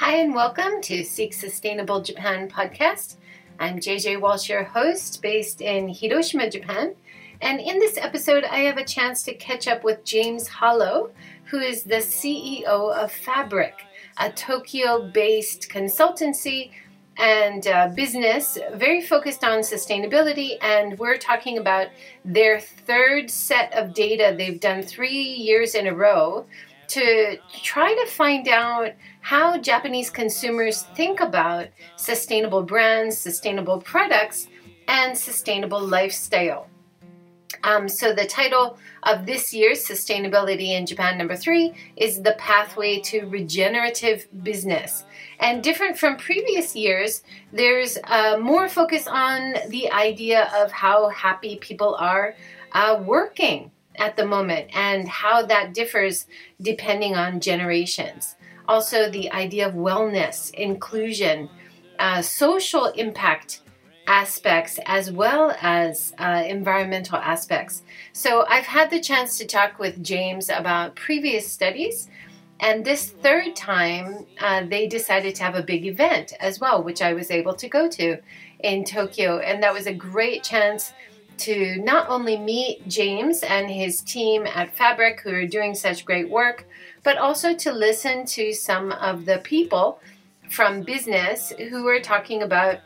Hi, and welcome to Seek Sustainable Japan podcast. I'm JJ Walsh, your host, based in Hiroshima, Japan. And in this episode, I have a chance to catch up with James Hollow, who is the CEO of Fabric, a Tokyo based consultancy and uh, business very focused on sustainability. And we're talking about their third set of data. They've done three years in a row to try to find out how Japanese consumers think about sustainable brands, sustainable products, and sustainable lifestyle. Um, so, the title of this year's Sustainability in Japan number three is The Pathway to Regenerative Business. And different from previous years, there's uh, more focus on the idea of how happy people are uh, working at the moment and how that differs depending on generations. Also, the idea of wellness, inclusion, uh, social impact aspects, as well as uh, environmental aspects. So, I've had the chance to talk with James about previous studies. And this third time, uh, they decided to have a big event as well, which I was able to go to in Tokyo. And that was a great chance to not only meet James and his team at Fabric, who are doing such great work, but also to listen to some of the people from business who are talking about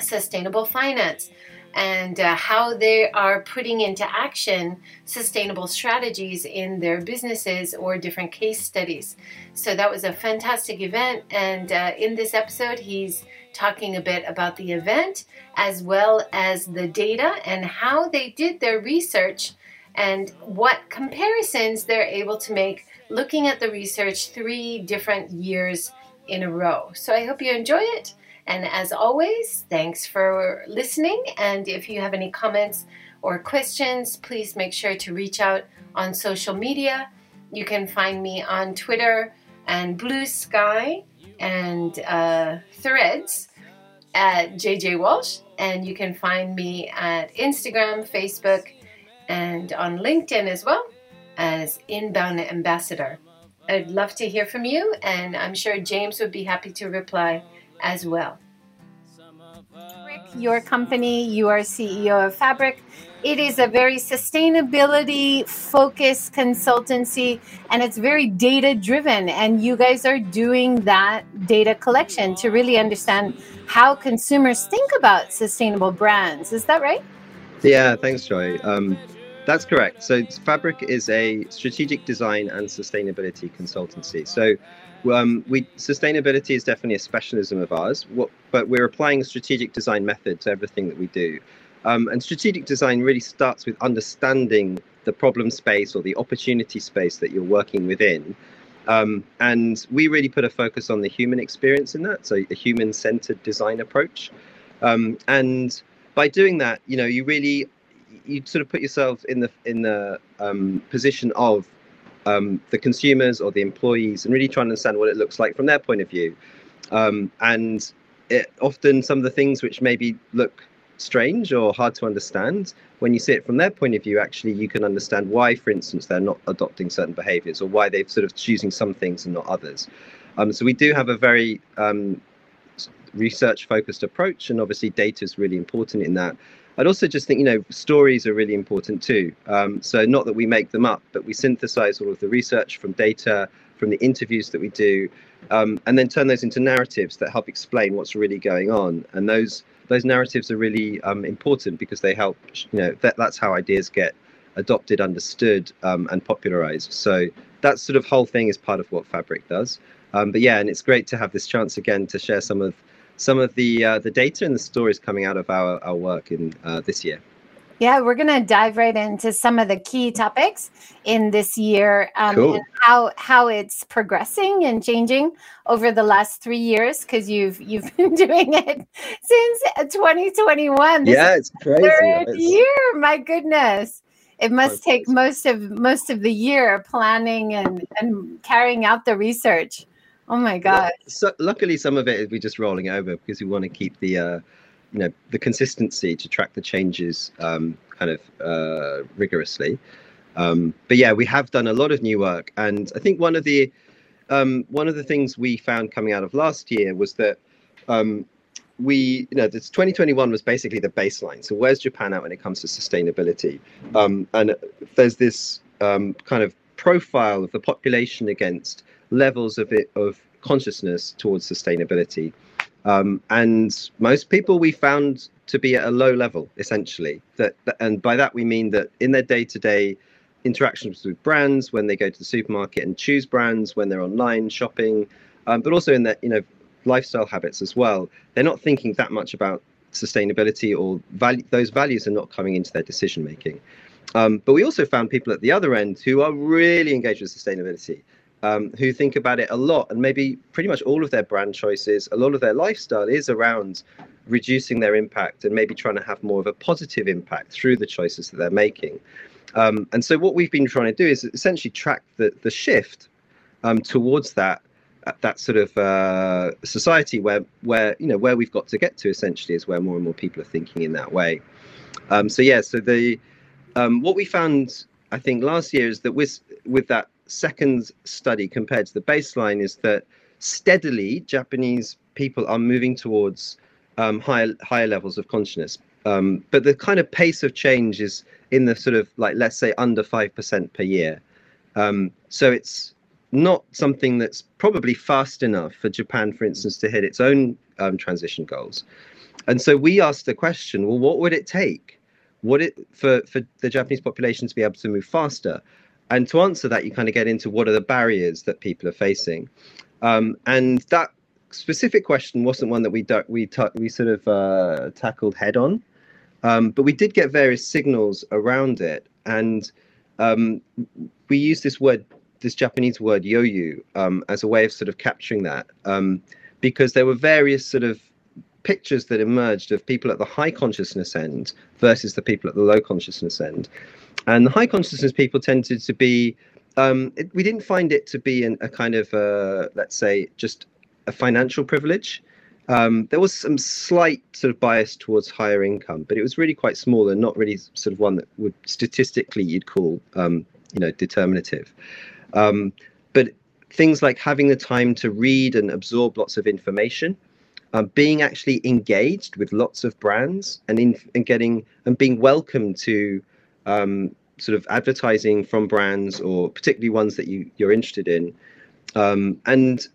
sustainable finance and uh, how they are putting into action sustainable strategies in their businesses or different case studies. So that was a fantastic event. And uh, in this episode, he's talking a bit about the event as well as the data and how they did their research and what comparisons they're able to make looking at the research three different years in a row. So I hope you enjoy it. And as always, thanks for listening. And if you have any comments or questions, please make sure to reach out on social media. You can find me on Twitter and Bluesky and uh, Threads at JJ Walsh, and you can find me at Instagram, Facebook, and on LinkedIn as well as Inbound Ambassador. I'd love to hear from you, and I'm sure James would be happy to reply as well. Your company, you are CEO of Fabric. It is a very sustainability focused consultancy and it's very data driven. And you guys are doing that data collection to really understand how consumers think about sustainable brands. Is that right? Yeah, thanks, Joy. Um, that's correct. So, Fabric is a strategic design and sustainability consultancy. So, um, we sustainability is definitely a specialism of ours. What, but we're applying a strategic design method to everything that we do. Um, and strategic design really starts with understanding the problem space or the opportunity space that you're working within. Um, and we really put a focus on the human experience in that, so a human-centered design approach. Um, and by doing that, you know, you really you sort of put yourself in the in the um, position of um, the consumers or the employees, and really try to understand what it looks like from their point of view. Um, and it, often some of the things which maybe look strange or hard to understand when you see it from their point of view actually you can understand why for instance they're not adopting certain behaviors or why they're sort of choosing some things and not others um, so we do have a very um, research focused approach and obviously data is really important in that i'd also just think you know stories are really important too. Um, so not that we make them up but we synthesize all of the research from data from the interviews that we do um, and then turn those into narratives that help explain what's really going on. And those those narratives are really um, important because they help you know that, that's how ideas get adopted understood um, and popularized. So that sort of whole thing is part of what fabric does. Um, but yeah and it's great to have this chance again to share some of some of the uh, the data and the stories coming out of our, our work in uh, this year yeah, we're going to dive right into some of the key topics in this year um, cool. and how how it's progressing and changing over the last three years because you've you've been doing it since 2021. This yeah, it's crazy. Third it's... year, my goodness. It must take most of most of the year planning and and carrying out the research. Oh my god! so, luckily, some of it is we're just rolling over because we want to keep the. Uh, you know the consistency to track the changes um, kind of uh, rigorously. Um, but yeah, we have done a lot of new work, and I think one of the um, one of the things we found coming out of last year was that um, we, you know, this 2021 was basically the baseline. So where's Japan at when it comes to sustainability? Um, and there's this um, kind of profile of the population against levels of it of consciousness towards sustainability. Um, and most people we found to be at a low level, essentially. That, and by that we mean that in their day-to-day interactions with brands, when they go to the supermarket and choose brands, when they're online shopping, um, but also in their you know lifestyle habits as well, they're not thinking that much about sustainability or value. Those values are not coming into their decision making. Um, but we also found people at the other end who are really engaged with sustainability um, who think about it a lot and maybe pretty much all of their brand choices, a lot of their lifestyle is around reducing their impact and maybe trying to have more of a positive impact through the choices that they're making. Um, and so what we've been trying to do is essentially track the, the shift um, towards that uh, that sort of uh, society where where you know where we've got to get to essentially is where more and more people are thinking in that way. Um, so yeah, so the um, what we found I think last year is that with with that second study compared to the baseline is that steadily Japanese people are moving towards um, higher higher levels of consciousness. Um, but the kind of pace of change is in the sort of like let's say under five percent per year. Um, so it's not something that's probably fast enough for Japan, for instance, to hit its own um, transition goals. And so we asked the question: Well, what would it take? Would it for for the Japanese population to be able to move faster? And to answer that, you kind of get into what are the barriers that people are facing, um, and that specific question wasn't one that we we we sort of uh, tackled head on, um, but we did get various signals around it, and um, we use this word, this Japanese word yoyu, um, as a way of sort of capturing that, um, because there were various sort of pictures that emerged of people at the high consciousness end versus the people at the low consciousness end. And the high consciousness people tended to be, um, it, we didn't find it to be an, a kind of, uh, let's say, just a financial privilege. Um, there was some slight sort of bias towards higher income, but it was really quite small and not really sort of one that would statistically you'd call, um, you know, determinative. Um, but things like having the time to read and absorb lots of information, um, being actually engaged with lots of brands and in and getting and being welcome to um, sort of advertising from brands or particularly ones that you you're interested in, um, and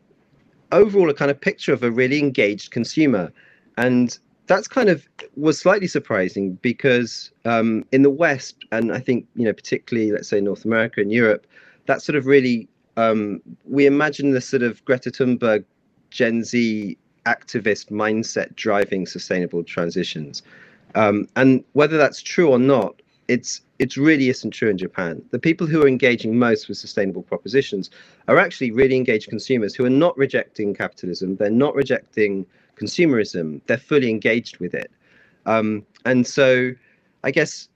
overall a kind of picture of a really engaged consumer, and that's kind of was slightly surprising because um, in the West and I think you know particularly let's say North America and Europe, that sort of really um, we imagine the sort of Greta Thunberg Gen Z activist mindset driving sustainable transitions. Um, and whether that's true or not, it's it's really isn't true in Japan. The people who are engaging most with sustainable propositions are actually really engaged consumers who are not rejecting capitalism. They're not rejecting consumerism. They're fully engaged with it. Um, and so, I guess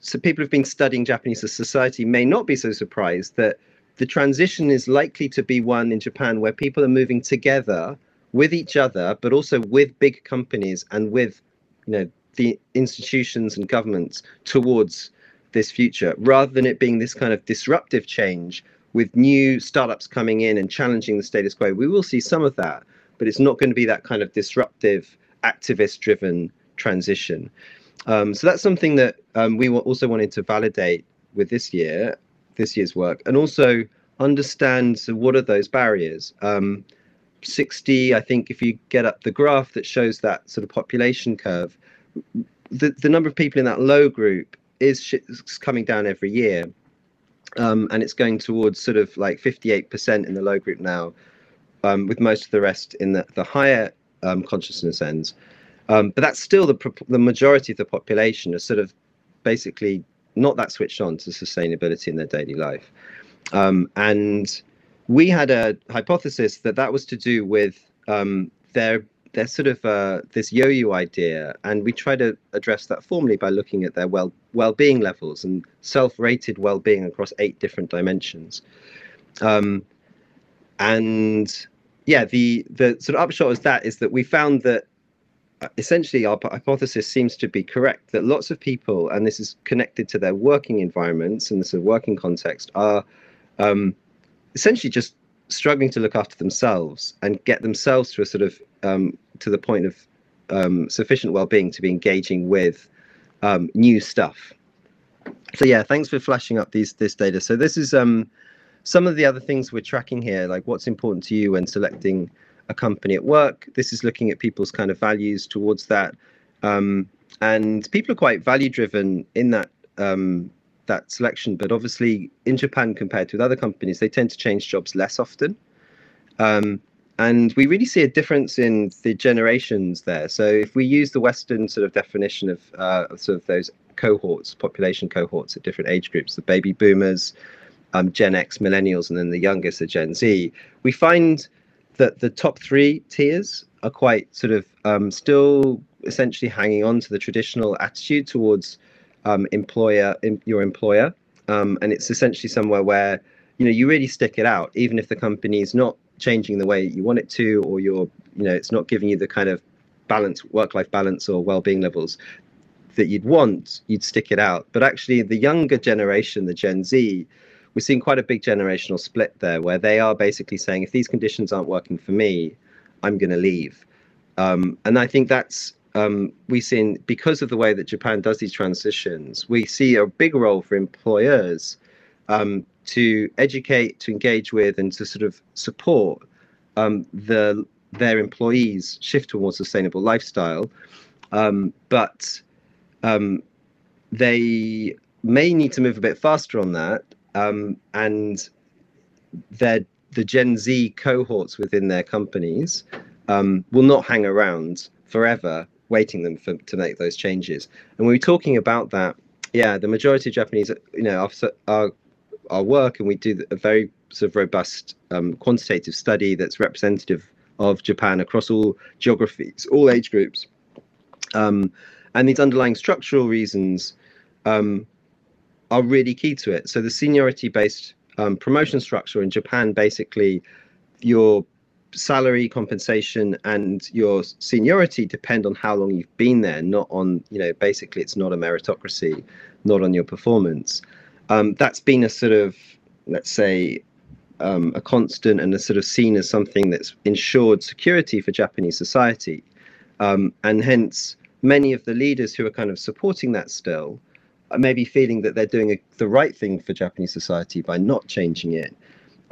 so. People who've been studying Japanese society may not be so surprised that the transition is likely to be one in Japan where people are moving together with each other, but also with big companies and with, you know, the institutions and governments towards this future rather than it being this kind of disruptive change with new startups coming in and challenging the status quo. We will see some of that, but it's not going to be that kind of disruptive, activist driven transition. Um, so that's something that um, we also wanted to validate with this year, this year's work, and also understand so what are those barriers. Um, 60, I think, if you get up the graph that shows that sort of population curve, the, the number of people in that low group is coming down every year. Um, and it's going towards sort of like 58% in the low group now, um, with most of the rest in the, the higher um, consciousness ends. Um, but that's still the, the majority of the population are sort of basically not that switched on to sustainability in their daily life. Um, and we had a hypothesis that that was to do with um, their their sort of uh, this yoyu idea, and we try to address that formally by looking at their well well-being levels and self-rated well-being across eight different dimensions. Um, and yeah, the the sort of upshot of that is that we found that uh, essentially our hypothesis seems to be correct that lots of people, and this is connected to their working environments and the sort of working context, are um, essentially just struggling to look after themselves and get themselves to a sort of um, to the point of um, sufficient well-being to be engaging with um, new stuff. So yeah, thanks for flashing up these this data. So this is um, some of the other things we're tracking here, like what's important to you when selecting a company at work. This is looking at people's kind of values towards that, um, and people are quite value-driven in that um, that selection. But obviously, in Japan, compared to other companies, they tend to change jobs less often. Um, and we really see a difference in the generations there. So if we use the Western sort of definition of uh, sort of those cohorts, population cohorts at different age groups, the baby boomers, um, Gen X, millennials, and then the youngest, the Gen Z, we find that the top three tiers are quite sort of um, still essentially hanging on to the traditional attitude towards um, employer, your employer, um, and it's essentially somewhere where you know you really stick it out, even if the company is not changing the way you want it to, or you're you know it's not giving you the kind of balance, work-life balance, or well-being levels that you'd want, you'd stick it out. But actually, the younger generation, the Gen Z, we're seeing quite a big generational split there, where they are basically saying, if these conditions aren't working for me, I'm going to leave. Um, and I think that's um, we've seen because of the way that Japan does these transitions, we see a big role for employers um, to educate, to engage with, and to sort of support um, the their employees shift towards sustainable lifestyle. Um, but um, they may need to move a bit faster on that, um, and the Gen Z cohorts within their companies will not hang around forever waiting them for to make those changes. And when we're talking about that, yeah, the majority of Japanese, you know, our our, work, and we do a very sort of robust um, quantitative study that's representative of Japan across all geographies, all age groups, um, and these underlying structural reasons um, are really key to it. So the seniority-based um, promotion structure in Japan, basically, your salary compensation and your seniority depend on how long you've been there not on you know basically it's not a meritocracy not on your performance. Um, that's been a sort of let's say um, a constant and a sort of seen as something that's ensured security for japanese society. Um, and hence many of the leaders who are kind of supporting that still are maybe feeling that they're doing a, the right thing for japanese society by not changing it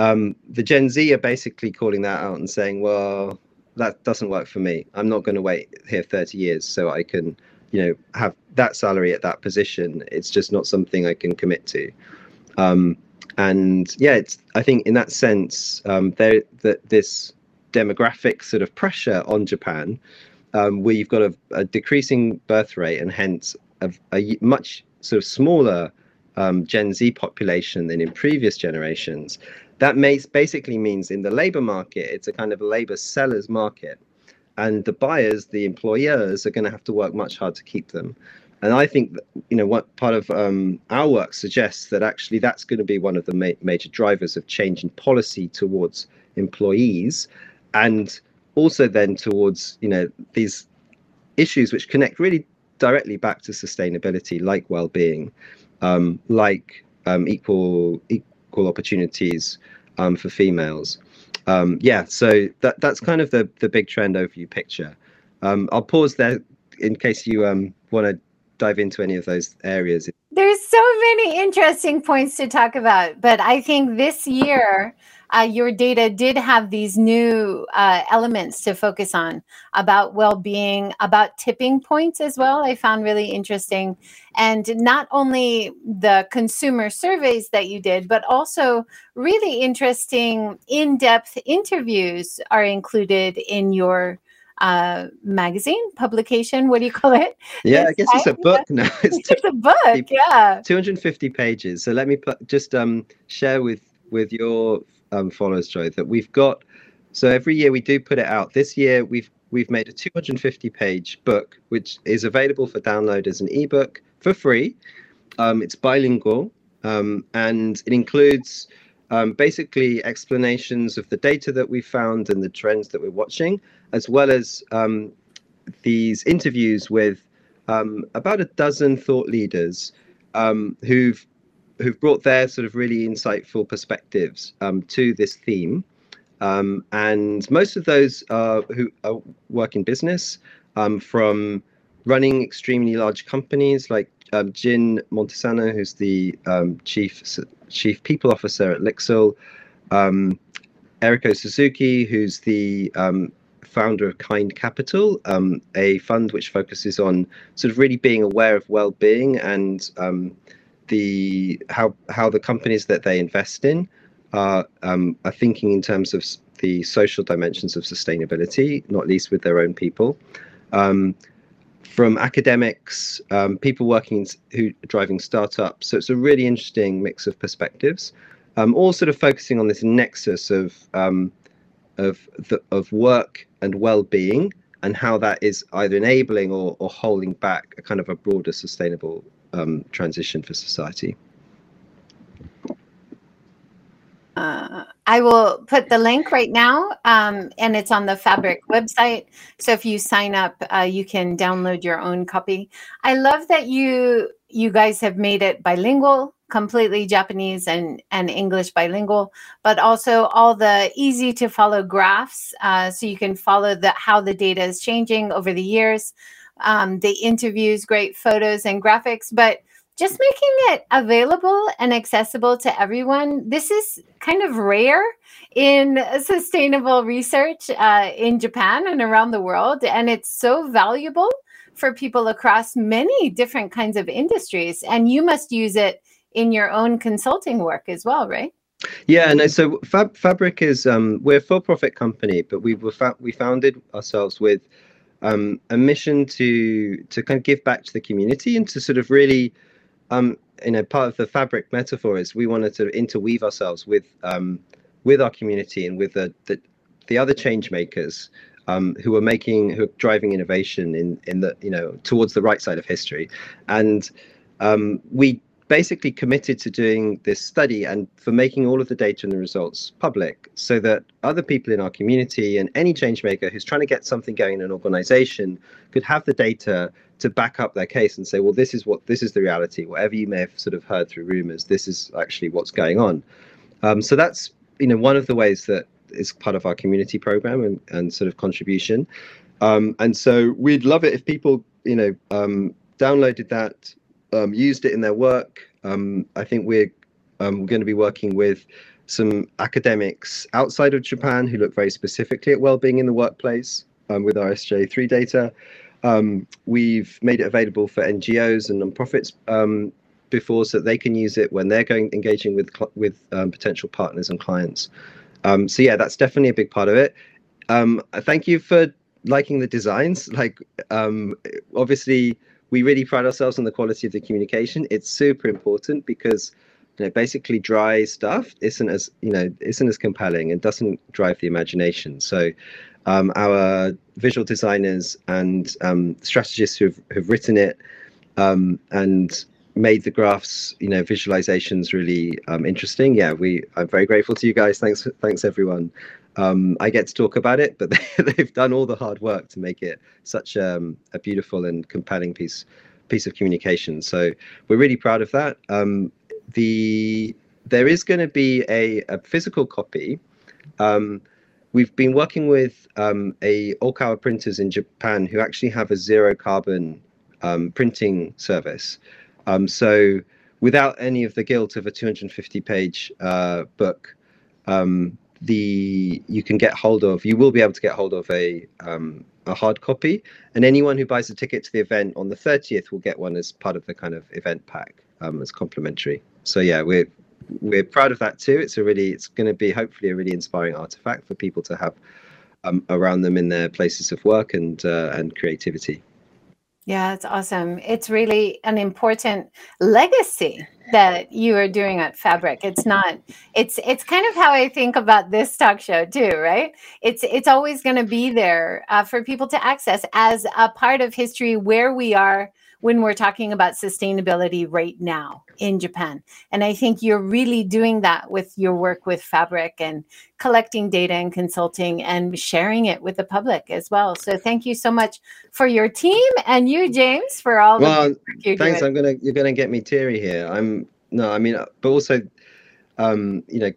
um, the Gen Z are basically calling that out and saying, well, that doesn't work for me. I'm not going to wait here 30 years so I can, you know, have that salary at that position. It's just not something I can commit to. Um, and yeah, it's, I think in that sense, um, there that this demographic sort of pressure on Japan, um, where you've got a, a, decreasing birth rate and hence a, a much sort of smaller um, Gen Z population than in previous generations, that may, basically means in the labor market, it's a kind of labor seller's market. And the buyers, the employers, are going to have to work much hard to keep them. And I think, you know, what part of um, our work suggests that actually that's going to be one of the ma- major drivers of change in policy towards employees, and also then towards, you know, these issues which connect really directly back to sustainability, like well-being, um, like um, equal equal opportunities um, for females. Um, yeah, so that that's kind of the the big trend overview picture. Um, I'll pause there in case you um, want to dive into any of those areas. There's so many interesting points to talk about, but I think this year uh, your data did have these new uh, elements to focus on about well-being, about tipping points as well. I found really interesting, and not only the consumer surveys that you did, but also really interesting in-depth interviews are included in your uh, magazine publication. What do you call it? Yeah, I guess it's a book now. It's, it's a book. Yeah, 250 pages. So let me put, just um, share with with your um, Joe, that we've got. So every year we do put it out. This year we've we've made a 250 page book which is available for download as an ebook for free. Um, it's bilingual um, and it includes um, basically explanations of the data that we found and the trends that we're watching, as well as um, these interviews with um, about a dozen thought leaders um, who've who've brought their sort of really insightful perspectives um, to this theme. Um, and most of those uh, who work in business, um, from running extremely large companies like um, Jin Montesano, who's the um, chief chief people officer at Lixil, um, Eriko Suzuki, who's the founder of Kind Capital, a fund which focuses on sort of really being aware of well-being and the how how the companies that they invest in are um, are thinking in terms of the social dimensions of sustainability, not least with their own people. Um, from academics, um, people working who driving startups, so it's a really interesting mix of perspectives. Um, all sort of focusing on this nexus of um, of the, of work and well-being and how that is either enabling or, or holding back a kind of a broader sustainable um, transition for society. Uh, I will put the link right now, um, and it's on the Fabric website. So if you sign up, uh, you can download your own copy. I love that you you guys have made it bilingual completely Japanese and, and English bilingual, but also all the easy to follow graphs. Uh, so you can follow the, how the data is changing over the years. Um, the interviews, great photos and graphics, but just making it available and accessible to everyone. This is kind of rare in sustainable research uh, in Japan and around the world. And it's so valuable for people across many different kinds of industries. And you must use it in your own consulting work as well, right? Yeah, no. So Fab- Fabric is um, we're a for-profit company, but we were fa- we founded ourselves with um, a mission to to kind of give back to the community and to sort of really, um, you know, part of the Fabric metaphor is we wanted to interweave ourselves with um, with our community and with the the, the other change makers um, who are making who are driving innovation in in the you know towards the right side of history, and um, we basically committed to doing this study and for making all of the data and the results public so that other people in our community and any change maker who's trying to get something going in an organization could have the data to back up their case and say well this is what this is the reality. Whatever you may have sort of heard through rumors this is actually what's going on. Um, so that's you know one of the ways that is part of our community program and, and sort of contribution. Um, and so we'd love it if people you know um, downloaded that um, used it in their work. Um, I think we're um, going to be working with some academics outside of Japan who look very specifically at well-being in the workplace um, with our SJ3 data. Um, we've made it available for NGOs and nonprofits um, before, so that they can use it when they're going engaging with with potential partners and clients. so yeah, that's definitely a big part of it. thank you for liking the designs. Like obviously we really pride ourselves on the quality of the communication. It's super important because you know basically dry stuff isn't as you know isn't as compelling and doesn't drive the imagination. So um, our visual designers and um, strategists who have, have written it um, and made the graphs, you know, visualizations really um, interesting. Yeah, we I'm very grateful to you guys. Thanks, thanks everyone. Um, I get to talk about it, but they, have done all the hard work to make it such um, a beautiful and compelling piece piece of communication. So we're really proud of that. Um, the there is going to be a, a physical copy. Um, we've been working with um, a Ohkawa printers in Japan who actually have a zero carbon um, printing service. so without any of the guilt of a 250 page uh, book, um, the you can get hold of you will be able to get hold of a um, a hard copy. And anyone who buys a ticket to the event on the 30th will get one as part of the kind of event pack um, as complimentary. So yeah we're we're proud of that too. It's a really it's going to be hopefully a really inspiring artifact for people to have um, around them in their places of work and uh, and creativity yeah, it's awesome. It's really an important legacy that you are doing at Fabric. It's not it's it's kind of how I think about this talk show too, right? It's it's always going to be there uh, for people to access as a part of history where we are when we're talking about sustainability right now in Japan. And I think you're really doing that with your work with Fabric and collecting data and consulting and sharing it with the public as well. So thank you so much for your team and you, James, for all well, the work thanks. Doing. I'm gonna you're gonna get me teary here. I'm no, I mean, but also, um, you know,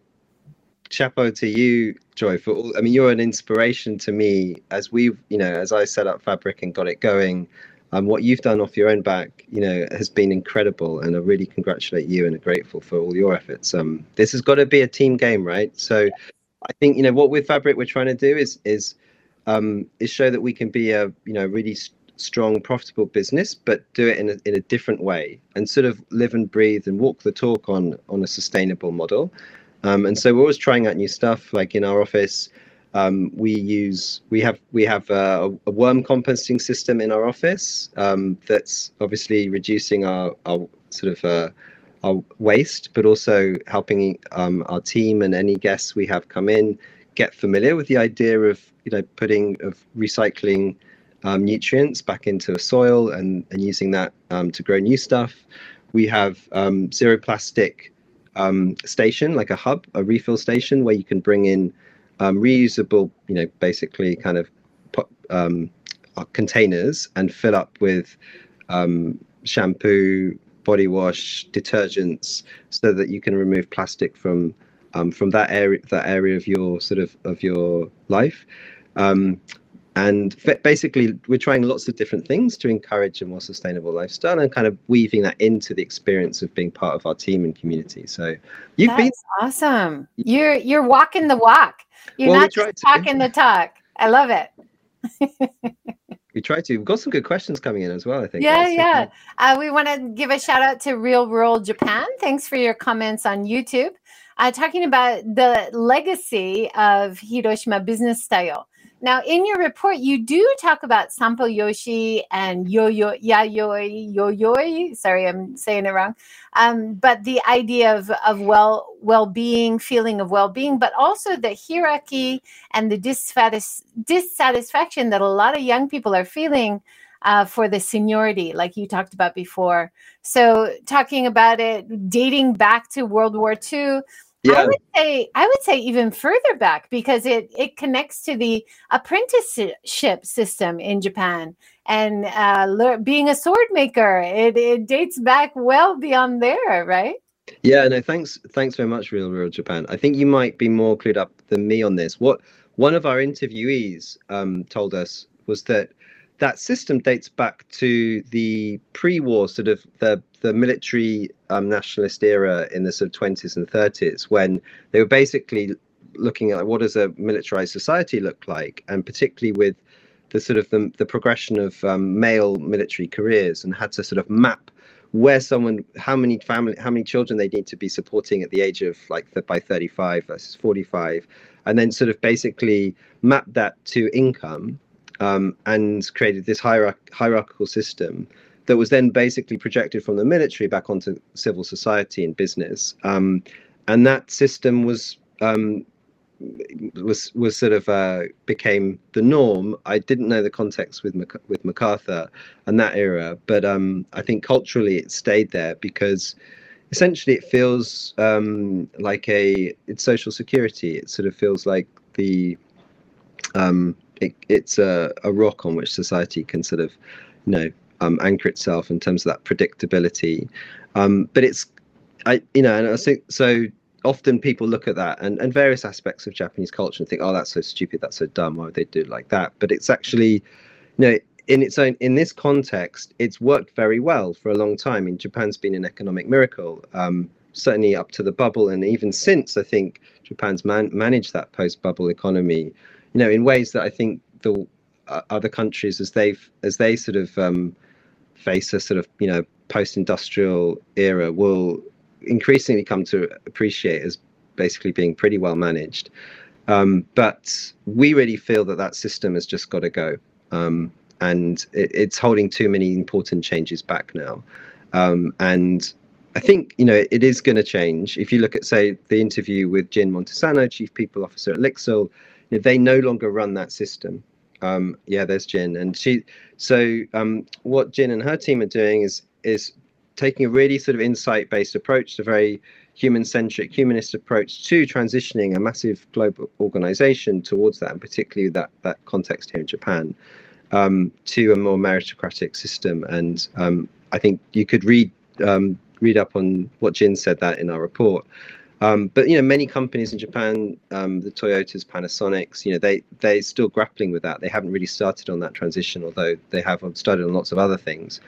chapeau to you Joy, for all. I mean, you're an inspiration to me as we've, you know, as I set up Fabric and got it going. Um, what you've done off your own back, you know, has been incredible, and I really congratulate you and are grateful for all your efforts. Um, this has got to be a team game, right? So, I think you know what with Fabric we're trying to do is is um, is show that we can be a you know really strong, profitable business, but do it in a, in a different way and sort of live and breathe and walk the talk on on a sustainable model. Um, and so we're always trying out new stuff. Like in our office, um, we use we have we have a, a worm composting system in our office um, that's obviously reducing our our sort of uh, our waste, but also helping um, our team and any guests we have come in get familiar with the idea of you know putting of recycling um, nutrients back into a soil and, and using that um, to grow new stuff. We have um, zero plastic station, like a hub, a refill station where you can bring in um, reusable, you know, basically kind of um, uh, containers and fill up with shampoo, body wash, detergents, so that you can remove plastic from um, from that area that area of your sort of of your life. And basically, we're trying lots of different things to encourage a more sustainable lifestyle and kind of weaving that into the experience of being part of our team and community. So you've That's been awesome. You're you're walking the walk. You're well, not just talking the talk. I love it. we try to. We've got some good questions coming in as well. I think. Yeah, yeah. Uh, we want to give a shout out to Real World Japan. Thanks for your comments on YouTube. Uh, talking about the legacy of Hiroshima business style. Now, in your report, you do talk about Sanpo Yoshi and Yo-Yo, Yayoi, Yo-Yoi. Sorry, I'm saying it wrong. Um, but the idea of, of well, well-being, feeling of well-being, but also the hierarchy and the dissatis- dissatisfaction that a lot of young people are feeling uh, for the seniority, like you talked about before. So, talking about it, dating back to World War II, yeah. I would say I would say even further back because it it connects to the apprenticeship system in Japan and uh, le- being a sword maker. It it dates back well beyond there, right? Yeah, no, thanks thanks very much, Real World Japan. I think you might be more clued up than me on this. What one of our interviewees um, told us was that that system dates back to the pre-war sort of the the military um, nationalist era in the sort of 20s and 30s when they were basically looking at what does a militarized society look like and particularly with the sort of the, the progression of um, male military careers and had to sort of map where someone how many family how many children they need to be supporting at the age of like the, by 35 versus 45 and then sort of basically map that to income um, and created this hierarch- hierarchical system that was then basically projected from the military back onto civil society and business. Um, and that system was um, was was sort of uh, became the norm. I didn't know the context with Mac- with MacArthur and that era, but um, I think culturally it stayed there because essentially it feels um, like a it's social security. It sort of feels like the um, it, it's a, a rock on which society can sort of, you know, um, anchor itself in terms of that predictability. Um, but it's, I, you know, and I think so. Often people look at that and, and various aspects of Japanese culture and think, oh, that's so stupid, that's so dumb. Why would they do it like that? But it's actually, you know, in its own in this context, it's worked very well for a long time. I mean, Japan's been an economic miracle. Um, certainly up to the bubble, and even since I think Japan's man- managed that post-bubble economy you know, in ways that I think the uh, other countries, as they've as they sort of um, face a sort of you know post-industrial era, will increasingly come to appreciate as basically being pretty well managed. Um, but we really feel that that system has just got to go, um, and it, it's holding too many important changes back now. Um, and I think you know it is going to change. If you look at, say, the interview with Jin Montesano, Chief People Officer at Lixil, they no longer run that system. Um, yeah, there's Jin, and she. So um, what Jin and her team are doing is is taking a really sort of insight-based approach, a very human-centric, humanist approach to transitioning a massive global organization towards that, and particularly that that context here in Japan, um, to a more meritocratic system. And um, I think you could read um, read up on what Jin said that in our report. Um, but you know, many companies in Japan, um, the Toyotas, Panasonics, you know, they they're still grappling with that. They haven't really started on that transition, although they have started on lots of other things.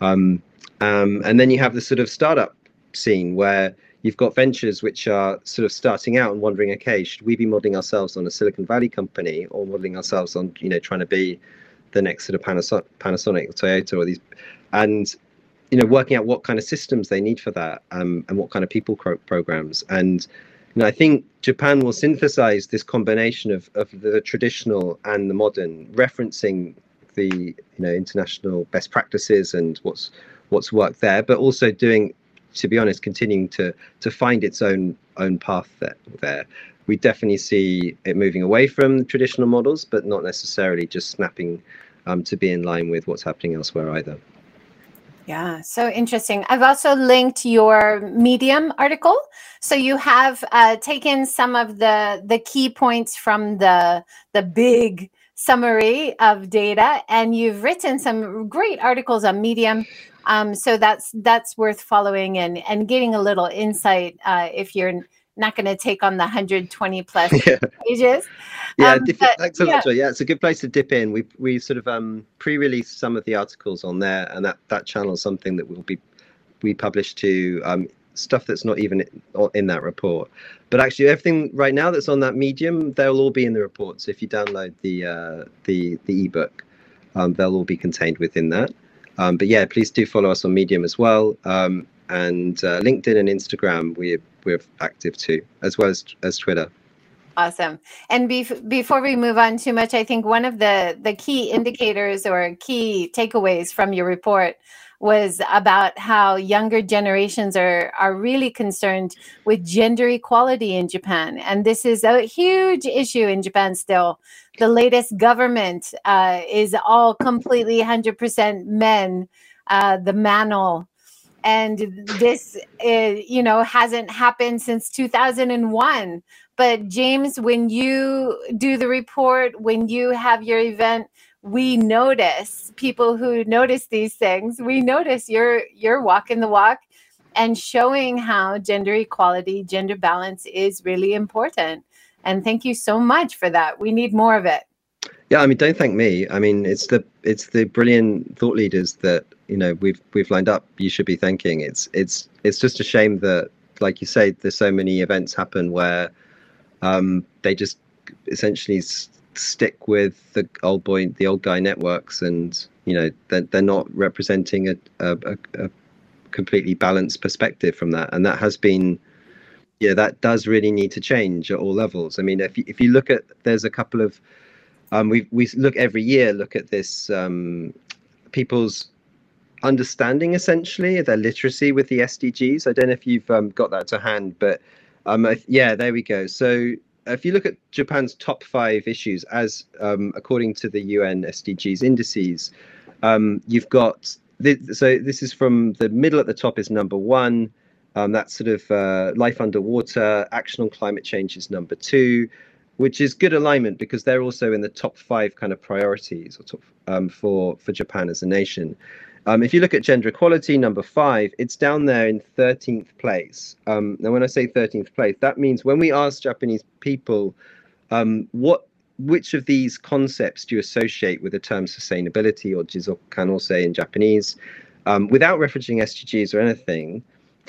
Um, um, and then you have the sort of startup scene where you've got ventures which are sort of starting out and wondering, okay, should we be modeling ourselves on a Silicon Valley company or modeling ourselves on, you know, trying to be the next sort of Panasonic, Panasonic or Toyota or these, and you know, working out what kind of systems they need for that um, and what kind of people pro- programs. And you know, I think Japan will synthesize this combination of, of the traditional and the modern, referencing the you know international best practices and what's what's worked there, but also doing, to be honest, continuing to to find its own own path there. there. We definitely see it moving away from traditional models, but not necessarily just snapping um, to be in line with what's happening elsewhere either. Yeah, so interesting. I've also linked your Medium article, so you have uh, taken some of the the key points from the the big summary of data, and you've written some great articles on Medium. Um, so that's that's worth following and and getting a little insight uh, if you're not going to take on the 120 plus yeah. pages. Yeah, um, but, thanks so yeah. much. Yeah, it's a good place to dip in. We we sort of um, pre-released some of the articles on there, and that that channel is something that will be we publish to um, stuff that's not even in that report. But actually, everything right now that's on that medium, they'll all be in the report. So if you download the uh, the the ebook, um, they'll all be contained within that. Um, but yeah, please do follow us on Medium as well, um, and uh, LinkedIn and Instagram. We're we're active too, as well as as Twitter. Awesome. And bef- before we move on too much, I think one of the the key indicators or key takeaways from your report was about how younger generations are are really concerned with gender equality in Japan, and this is a huge issue in Japan still. The latest government uh, is all completely hundred percent men. Uh, the manal and this uh, you know hasn't happened since 2001 but james when you do the report when you have your event we notice people who notice these things we notice you're you're walking the walk and showing how gender equality gender balance is really important. And thank you so much for that. We need more of it. Yeah, I mean, don't thank me. I mean, it's the it's the brilliant thought leaders that you know we've we've lined up. You should be thanking. It's it's it's just a shame that, like you say, there's so many events happen where um, they just essentially s- stick with the old boy, the old guy networks, and you know they're, they're not representing a, a, a completely balanced perspective from that, and that has been yeah, that does really need to change at all levels. I mean, if you, if you look at, there's a couple of um, we we look every year look at this um, people's understanding essentially their literacy with the SDGs. I don't know if you've um, got that to hand, but um, yeah, there we go. So if you look at Japan's top five issues, as um, according to the UN SDGs indices, um, you've got th- so this is from the middle at the top is number one. Um, that's sort of uh, life underwater. Action on climate change is number two which is good alignment because they're also in the top five kind of priorities or top um, for for Japan as a nation. Um, if you look at gender equality, number five, it's down there in 13th place. Um, now, when I say 13th place, that means when we ask Japanese people, um, what which of these concepts do you associate with the term sustainability or jizokusei in Japanese, um, without referencing SDGs or anything,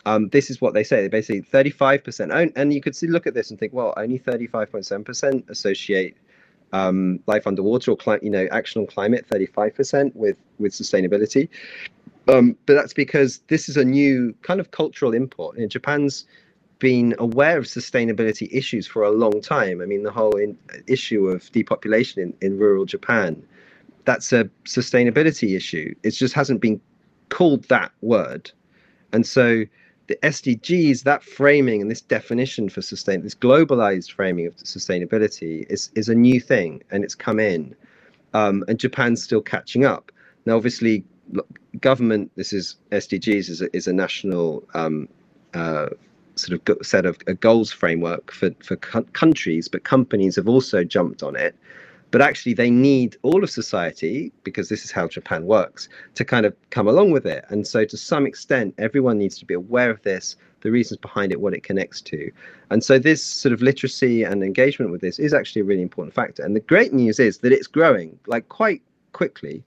um, this is what they say. They basically 35%, and you could see look at this and think, well, only 35.7% associate um, life underwater or you know action on climate, 35% with with sustainability. Um, but that's because this is a new kind of cultural import. Japan's been aware of sustainability issues for a long time. I mean, the whole in, issue of depopulation in, in rural Japan, that's a sustainability issue. It just hasn't been called that word. And so the SDGs, that framing and this definition for sustain, this globalized framing of sustainability is is a new thing, and it's come in, um, and Japan's still catching up. Now, obviously, government. This is SDGs is a, is a national um, uh, sort of set of a goals framework for for countries, but companies have also jumped on it but actually they need all of society because this is how japan works to kind of come along with it and so to some extent everyone needs to be aware of this the reasons behind it, what it connects to. And so this sort of literacy and engagement with this is actually a really important factor. And the great news is that it's growing like quite quickly.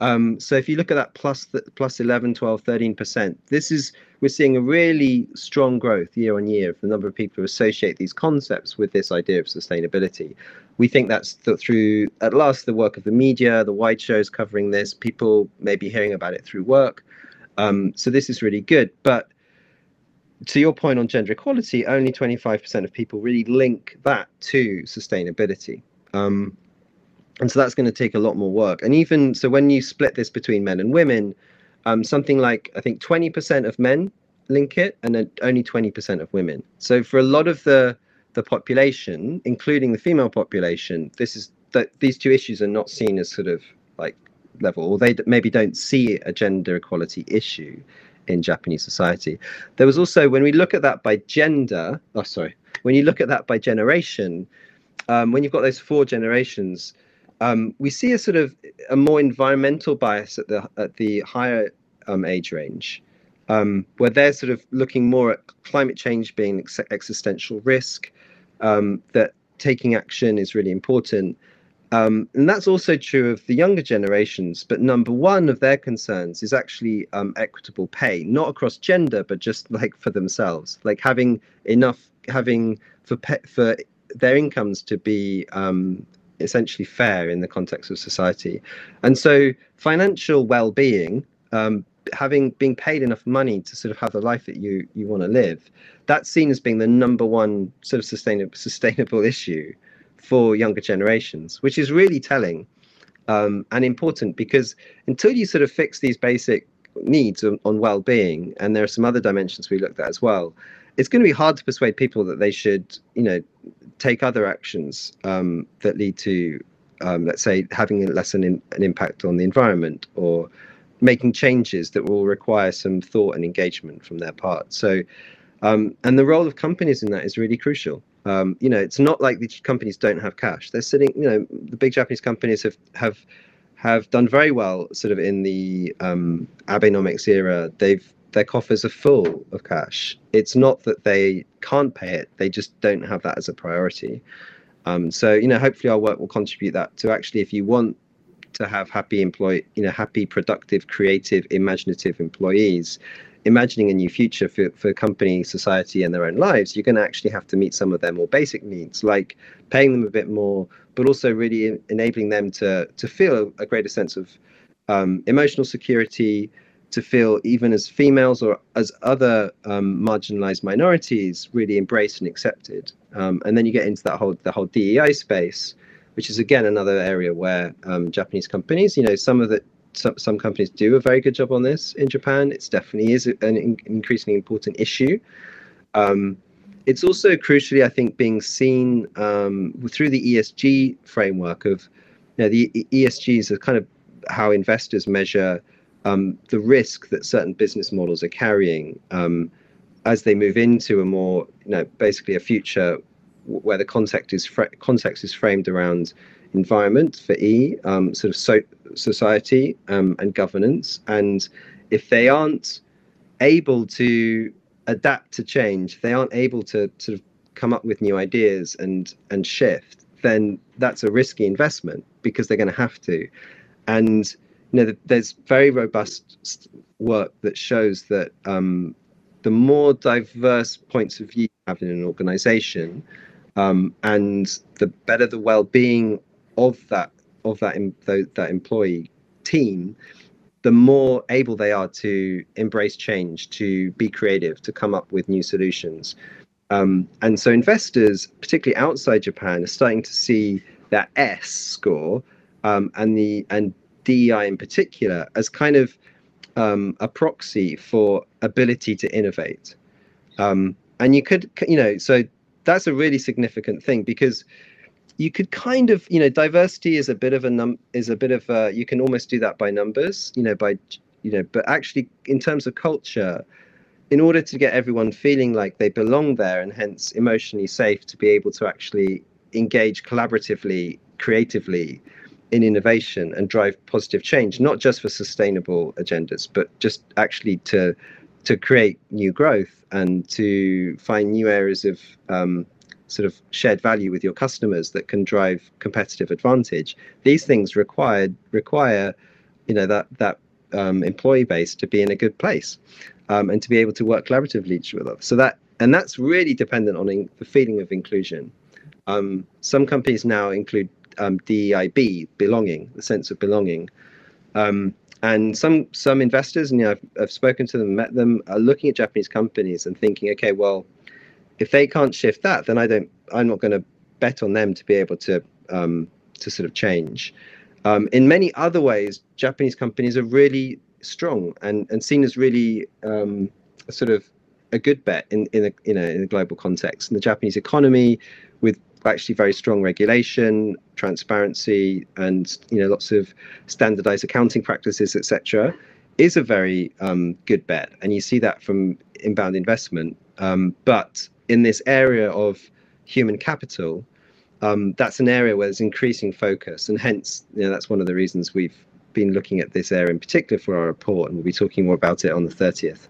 Um, so if you look at that plus th- plus 11, 12, 13%, this is we're seeing a really strong growth year on year of the number of people who associate these concepts with this idea of sustainability. We think that's th- through at last the work of the media, the wide shows covering this, people maybe hearing about it through work. Um, so this is really good. But to your point on gender equality, only 25% of people really link that to sustainability. Um, and so that's going to take a lot more work. And even so when you split this between men and women um, something like i think 20% of men link it and then only 20% of women. So for a lot of the the population including the female population this is that these two issues are not seen as sort of like level or they maybe don't see a gender equality issue in japanese society. There was also when we look at that by gender oh sorry when you look at that by generation um, when you've got those four generations um, we see a sort of a more environmental bias at the at the higher um, age range, um, where they're sort of looking more at climate change being ex- existential risk, um, that taking action is really important. Um, and that's also true of the younger generations. But number one of their concerns is actually um, equitable pay, not across gender, but just like for themselves, like having enough, having for pe- for their incomes to be um, essentially fair in the context of society. And so financial well-being, um, having being paid enough money to sort of have the life that you you want to live, that's seen as being the number one sort of sustainable sustainable issue for younger generations, which is really telling um, and important because until you sort of fix these basic needs on, on well-being, and there are some other dimensions we looked at as well, it's going to be hard to persuade people that they should, you know, take other actions um, that lead to, um, let's say, having less an, an impact on the environment or making changes that will require some thought and engagement from their part. So, um, and the role of companies in that is really crucial. Um, you know, it's not like the companies don't have cash. They're sitting, you know, the big Japanese companies have have have done very well, sort of in the um, Abenomics era. They've their coffers are full of cash. It's not that they can't pay it; they just don't have that as a priority. Um, so you know, hopefully our work will contribute that to actually, if you want to have happy employee, you know, happy, productive, creative, imaginative employees, imagining a new future for, for company, society, and their own lives, you're going to actually have to meet some of their more basic needs, like paying them a bit more, but also really enabling them to to feel a, greater sense of um, emotional security, to feel even as females or as other um, marginalized minorities really embraced and accepted. Um, and then you get into that whole the whole DEI space, which is again another area where um, Japanese companies, you know, some of the some, some companies do a very good job on this in Japan. It's definitely is an in, increasingly important issue. Um, it's also crucially, I think, being seen um, through the ESG framework of, you know, the ESG is a kind of how investors measure um, the risk that certain business models are carrying um, as they move into a more, you know, basically a future where the context is context is framed around environment for E, um, sort of so society um, and governance, and if they aren't able to adapt to change, they aren't able to sort of come up with new ideas and and shift, then that's a risky investment because they're going to have to, and you know, there's very robust work that shows that um, the more diverse points of view you have in an organization, um, and the better the well-being of that of that that employee team, the more able they are to embrace change, to be creative, to come up with new solutions. Um, and so investors, particularly outside Japan, are starting to see that S score um, and the and DEI in particular as kind of um, a proxy for ability to innovate. Um, and you could, you know, so that's a really significant thing because you could kind of, you know, diversity is a bit of a num is a bit of a, you can almost do that by numbers, you know, by, you know, but actually in terms of culture, in order to get everyone feeling like they belong there and hence emotionally safe to be able to actually engage collaboratively, creatively, in innovation and drive positive change, not just for sustainable agendas, but just actually to to create new growth and to find new areas of um, sort of shared value with your customers that can drive competitive advantage. These things require require you know that that um, employee base to be in a good place um, and to be able to work collaboratively with others. So that and that's really dependent on in, the feeling of inclusion. Um, some companies now include um, DEIB, belonging, the sense of belonging. Um, and some some investors, and you know, I've, I've spoken to them, met them, are looking at Japanese companies and thinking, okay, well, if they can't shift that, then I don't. I'm not going to bet on them to be able to um, to sort of change. Um, in many other ways, Japanese companies are really strong and, and seen as really um, sort of a good bet in in a you know in a global context. And the Japanese economy, with actually very strong regulation, transparency, and you know lots of standardized accounting practices, etc., is a very um, good bet. And you see that from inbound investment. Um, but in this area of human capital, um, that's an area where there's increasing focus, and hence, you know, that's one of the reasons we've been looking at this area in particular for our report, and we'll be talking more about it on the 30th.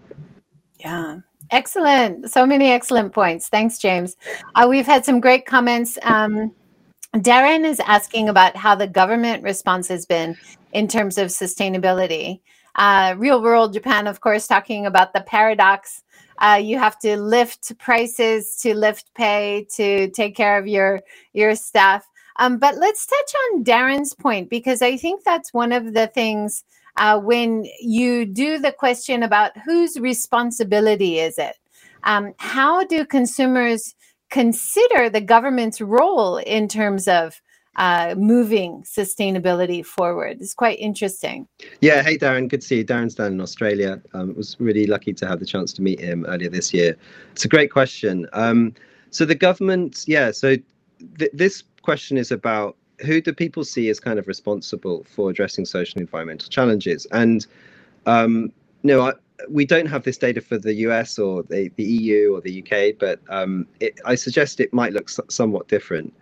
Yeah, excellent. So many excellent points. Thanks, James. Uh, we've had some great comments. Um, Darren is asking about how the government response has been in terms of sustainability. Uh, real world Japan, of course, talking about the paradox uh, you have to lift prices to lift pay to take care of your your staff. Um, but let's touch on Darren's point because I think that's one of the things uh, when you do the question about whose responsibility is it. Um, how do consumers consider the government's role in terms of uh, moving sustainability forward. It's quite interesting. Yeah. Hey, Darren. Good to see you. Darren's down in Australia. Um, was really lucky to have the chance to meet him earlier this year. It's a great question. Um, so the government, yeah. So th- this question is about who do people see as kind of responsible for addressing social and environmental challenges? And um, no, I, we don't have this data for the US or the, the EU or the UK, but um, it, I suggest it might look somewhat different.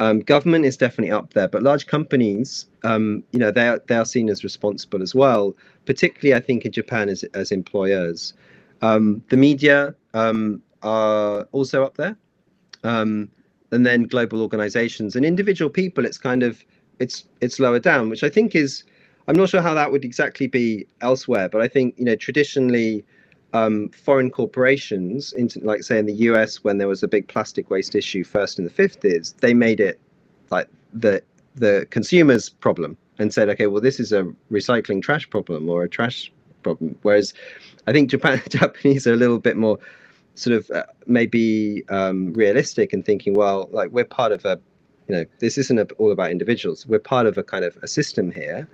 Um, government is definitely up there, but large companies, um, you know, they are, they are seen as responsible as well. Particularly, I think in Japan as as employers, um, the media um, are also up there, um, and then global organisations and individual people. It's kind of it's it's lower down, which I think is. I'm not sure how that would exactly be elsewhere, but I think you know traditionally um, foreign corporations, into, like say in the US, when there was a big plastic waste issue first in the 50s, they made it like the the consumer's problem and said, okay, well, this is a recycling trash problem or a trash problem. Whereas I think Japan Japanese are a little bit more sort of uh, maybe um, realistic and thinking, well, like we're part of a, you know, this isn't a, all about individuals. We're part of a kind of a system here,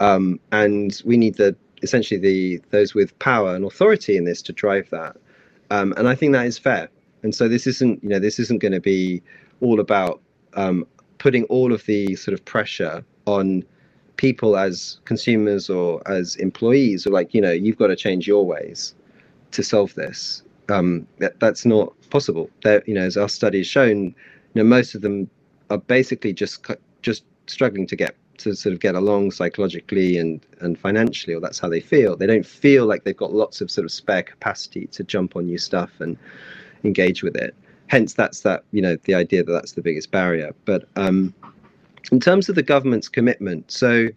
um, and we need the essentially the those with power and authority in this to drive that. Um, and I think that is fair. And so this isn't, you know, this isn't going to be all about um, putting all of the sort of pressure on people as consumers or as employees, or like, you know, you've got to change your ways to solve this. Um, that, that's not possible. You know, as our study has shown, you know, most of them are basically just just struggling to get to sort of get along psychologically and and financially or that's how they feel. They don't feel like they've got lots of sort of spare capacity to jump on new stuff and engage with it. Hence that's that you know the idea that that's the biggest barrier. But um in terms of the government's commitment so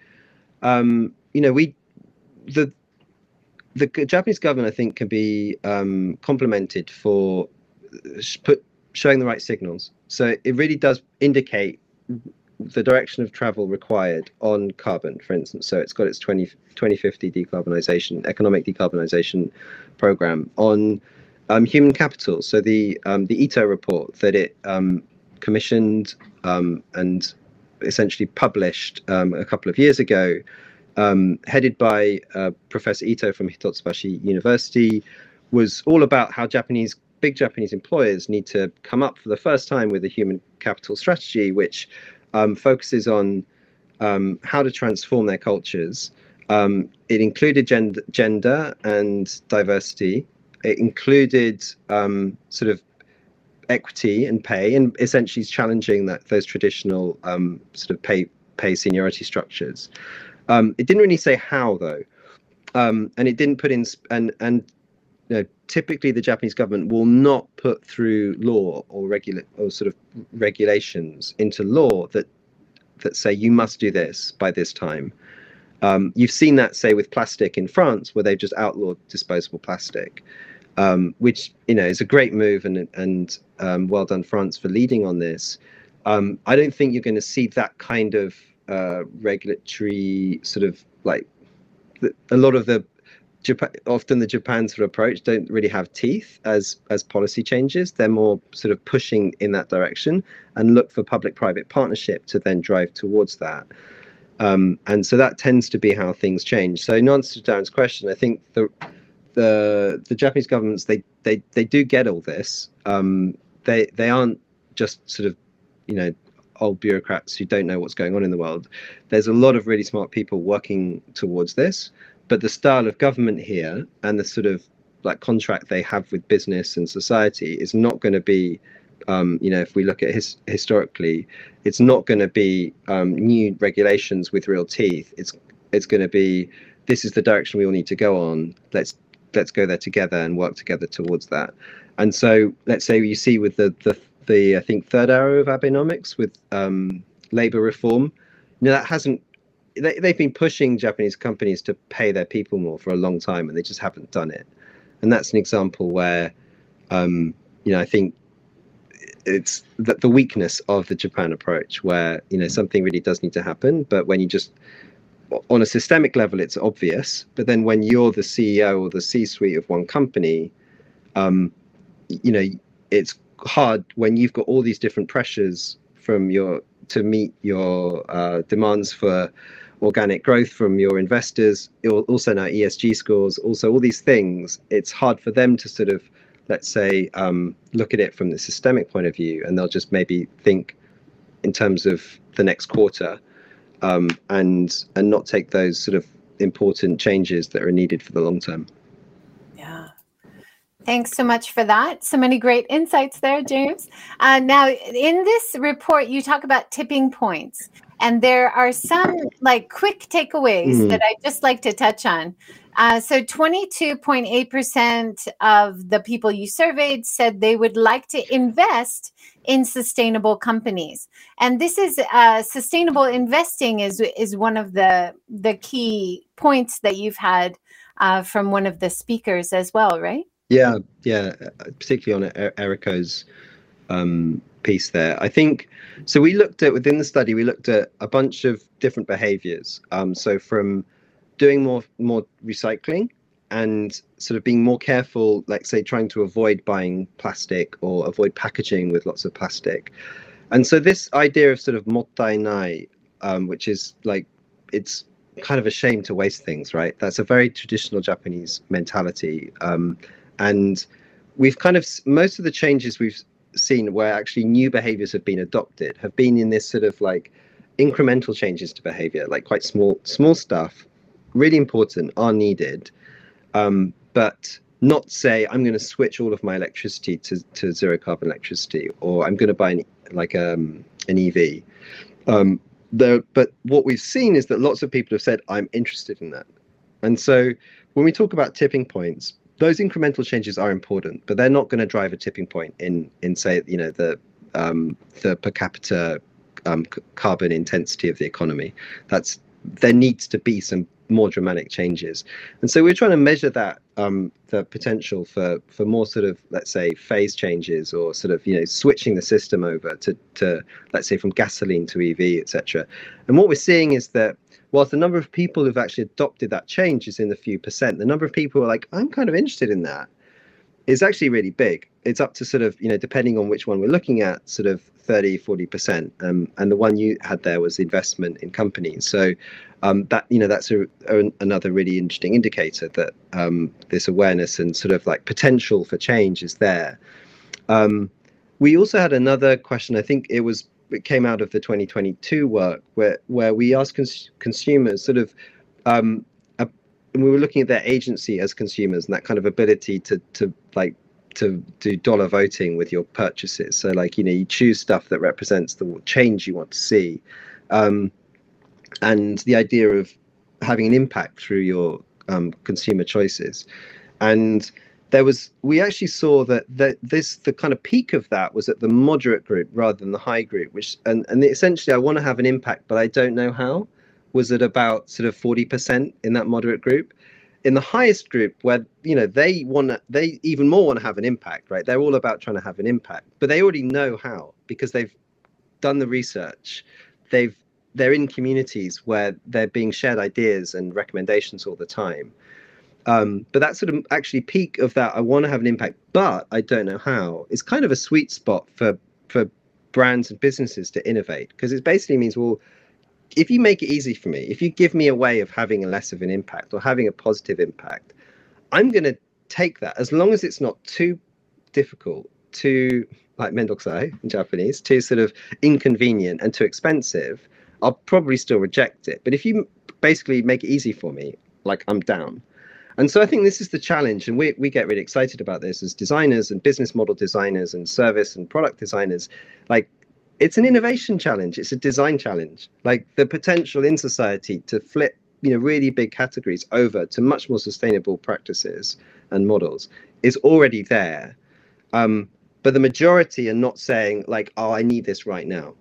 um you know we the the Japanese government, I think, can be um, complimented for put showing the right signals. So it really does indicate the direction of travel required on carbon, for instance. So it's got its 20, 2050 decarbonisation, economic decarbonisation program on um, human capital. So the um, the Ito report that it um, commissioned um, and essentially published um, a couple of years ago, um, headed by uh, Professor Ito from Hitotsubashi University, was all about how Japanese big Japanese employers need to come up for the first time with a human capital strategy, which um, focuses on um, how to transform their cultures. Um, it included gender, gender and diversity. It included um, sort of equity and pay, and essentially challenging that those traditional um, sort of pay pay seniority structures. Um, it didn't really say how though, and it didn't put in and and you know, typically the Japanese government will not put through law or regulate or sort of regulations into law that that say you must do this by this time. Um, you've seen that, say, with plastic in France, where they've just outlawed disposable plastic, um, which you know is a great move, and and um, well done France for leading on this. Um, I don't think you're going to see that kind of uh, regulatory sort of like a lot of the Japan, often the Japan sort of approach don't really have teeth as as policy changes. They're more sort of pushing in that direction and look for public-private partnership to then drive towards that. Um, and so that tends to be how things change. So in answer to Darren's question, I think the the the Japanese governments they they they do get all this. Um, they they aren't just sort of you know old bureaucrats who don't know what's going on in the world. There's a lot of really smart people working towards this, but the style of government here and the sort of like contract they have with business and society is not going to be um, you know, if we look at his, historically, it's not going to be um, new regulations with real teeth. It's it's going to be this is the direction we all need to go on. Let's let's go there together and work together towards that. And so, let's say you see with the the, the I think third arrow of Abenomics with um, labor reform, know, that hasn't. They, they've been pushing Japanese companies to pay their people more for a long time, and they just haven't done it. And that's an example where, um, you know, I think it's the, the weakness of the Japan approach, where you know something really does need to happen, but when you just on a systemic level, it's obvious. But then when you're the CEO or the C-suite of one company, um, you know, it's hard when you've got all these different pressures from your to meet your uh, demands for organic growth from your investors. Also now ESG scores, also all these things. It's hard for them to sort of let's say, um, look at it from the systemic point of view, and they'll just maybe think in terms of the next quarter, um, and and not take those sort of important changes that are needed for the long term. Thanks so much for that. So many great insights there, James. Uh, now, in this report, you talk about tipping points, and there are some like quick takeaways mm. that I just like to touch on. Uh, so 22.8% of the people you surveyed said they would like to invest in sustainable companies. And this is uh, sustainable investing is, is one of the, the key points that you've had uh, from one of the speakers as well, right? Yeah, yeah, particularly on Eriko's um, piece there. I think so. We looked at within the study, we looked at a bunch of different behaviors. Um, so from doing more more recycling and sort of being more careful, like say trying to avoid buying plastic or avoid packaging with lots of plastic. And so this idea of sort of mottainai, um, which is like it's kind of a shame to waste things, right? That's a very traditional Japanese mentality. Um, and we've kind of most of the changes we've seen where actually new behaviors have been adopted have been in this sort of like incremental changes to behavior, like quite small small stuff really important, are needed, um, but not say I'm going to switch all of my electricity to, to zero carbon electricity or I'm going to buy an, like um, an EV. Um, but what we've seen is that lots of people have said, I'm interested in that. And so when we talk about tipping points, those incremental changes are important, but they're not going to drive a tipping point in, in say, you know, the, um, the per capita um, carbon intensity of the economy. That's there needs to be some more dramatic changes. And so we're trying to measure that um, the potential for for more sort of let's say phase changes or sort of you know switching the system over to to let's say from gasoline to EV, etc. And what we're seeing is that whilst the number of people who've actually adopted that change is in the few percent, the number of people who are like, I'm kind of interested in that is actually really big. It's up to sort of, you know, depending on which one we're looking at, sort of 30, 40%. Um, and the one you had there was investment in companies. So um, that, you know, that's a, a, another really interesting indicator that um, this awareness and sort of like potential for change is there. Um, we also had another question. I think it was it came out of the 2022 work where where we asked cons- consumers sort of um, and we were looking at their agency as consumers and that kind of ability to to like to do dollar voting with your purchases. So like you know you choose stuff that represents the change you want to see, um, and the idea of having an impact through your um, consumer choices, and there was we actually saw that that this the kind of peak of that was at the moderate group rather than the high group which and and essentially i want to have an impact but i don't know how was at about sort of 40% in that moderate group. In the highest group where you know they want to they even more want to have an impact right? They're all about trying to have an impact but they already know how because they've done the research. They've they're in communities where they're being shared ideas and recommendations all the time um, but that sort of actually peak of that, I want to have an impact, but I don't know how. It's kind of a sweet spot for for brands and businesses to innovate because it basically means, well, if you make it easy for me, if you give me a way of having a less of an impact or having a positive impact, I'm going to take that as long as it's not too difficult, too like mendokusai in Japanese, too sort of inconvenient and too expensive. I'll probably still reject it. But if you basically make it easy for me, like I'm down. And so I think this is the challenge, and we, we get really excited about this as designers and business model designers and service and product designers. Like, it's an innovation challenge, it's a design challenge. Like, the potential in society to flip you know really big categories over to much more sustainable practices and models is already there um, but the majority are not saying like oh i need this right now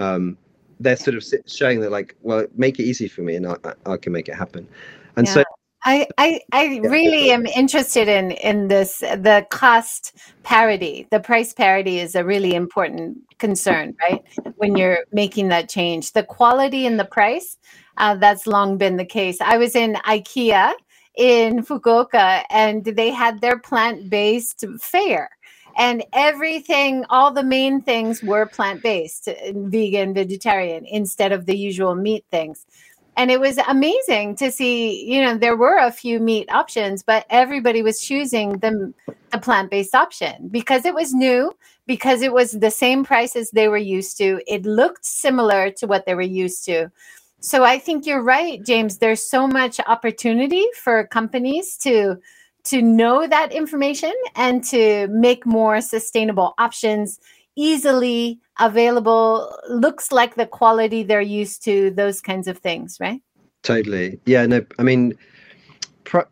um, they're sort of showing that like well make it easy for me and i, I can make it happen and yeah. so I, I, I really am interested in in this the cost parity. The price parity is a really important concern right? When you're making that change. The quality and the price uh, that's long been the case. I was in ikea in fukuoka and they had their plant-based fair. And everything all the main things were plant-based vegan vegetarian instead of the usual meat things and it was amazing to see you know there were a few meat options but everybody was choosing the, the plant-based option because it was new because it was the same price as they were used to. It looked similar to what they were used to. So i think you're right james. There's so much opportunity for companies to to know that information and to make more sustainable options easily available looks like the quality they're used to those kinds of things right? Totally. Yeah no i mean pr-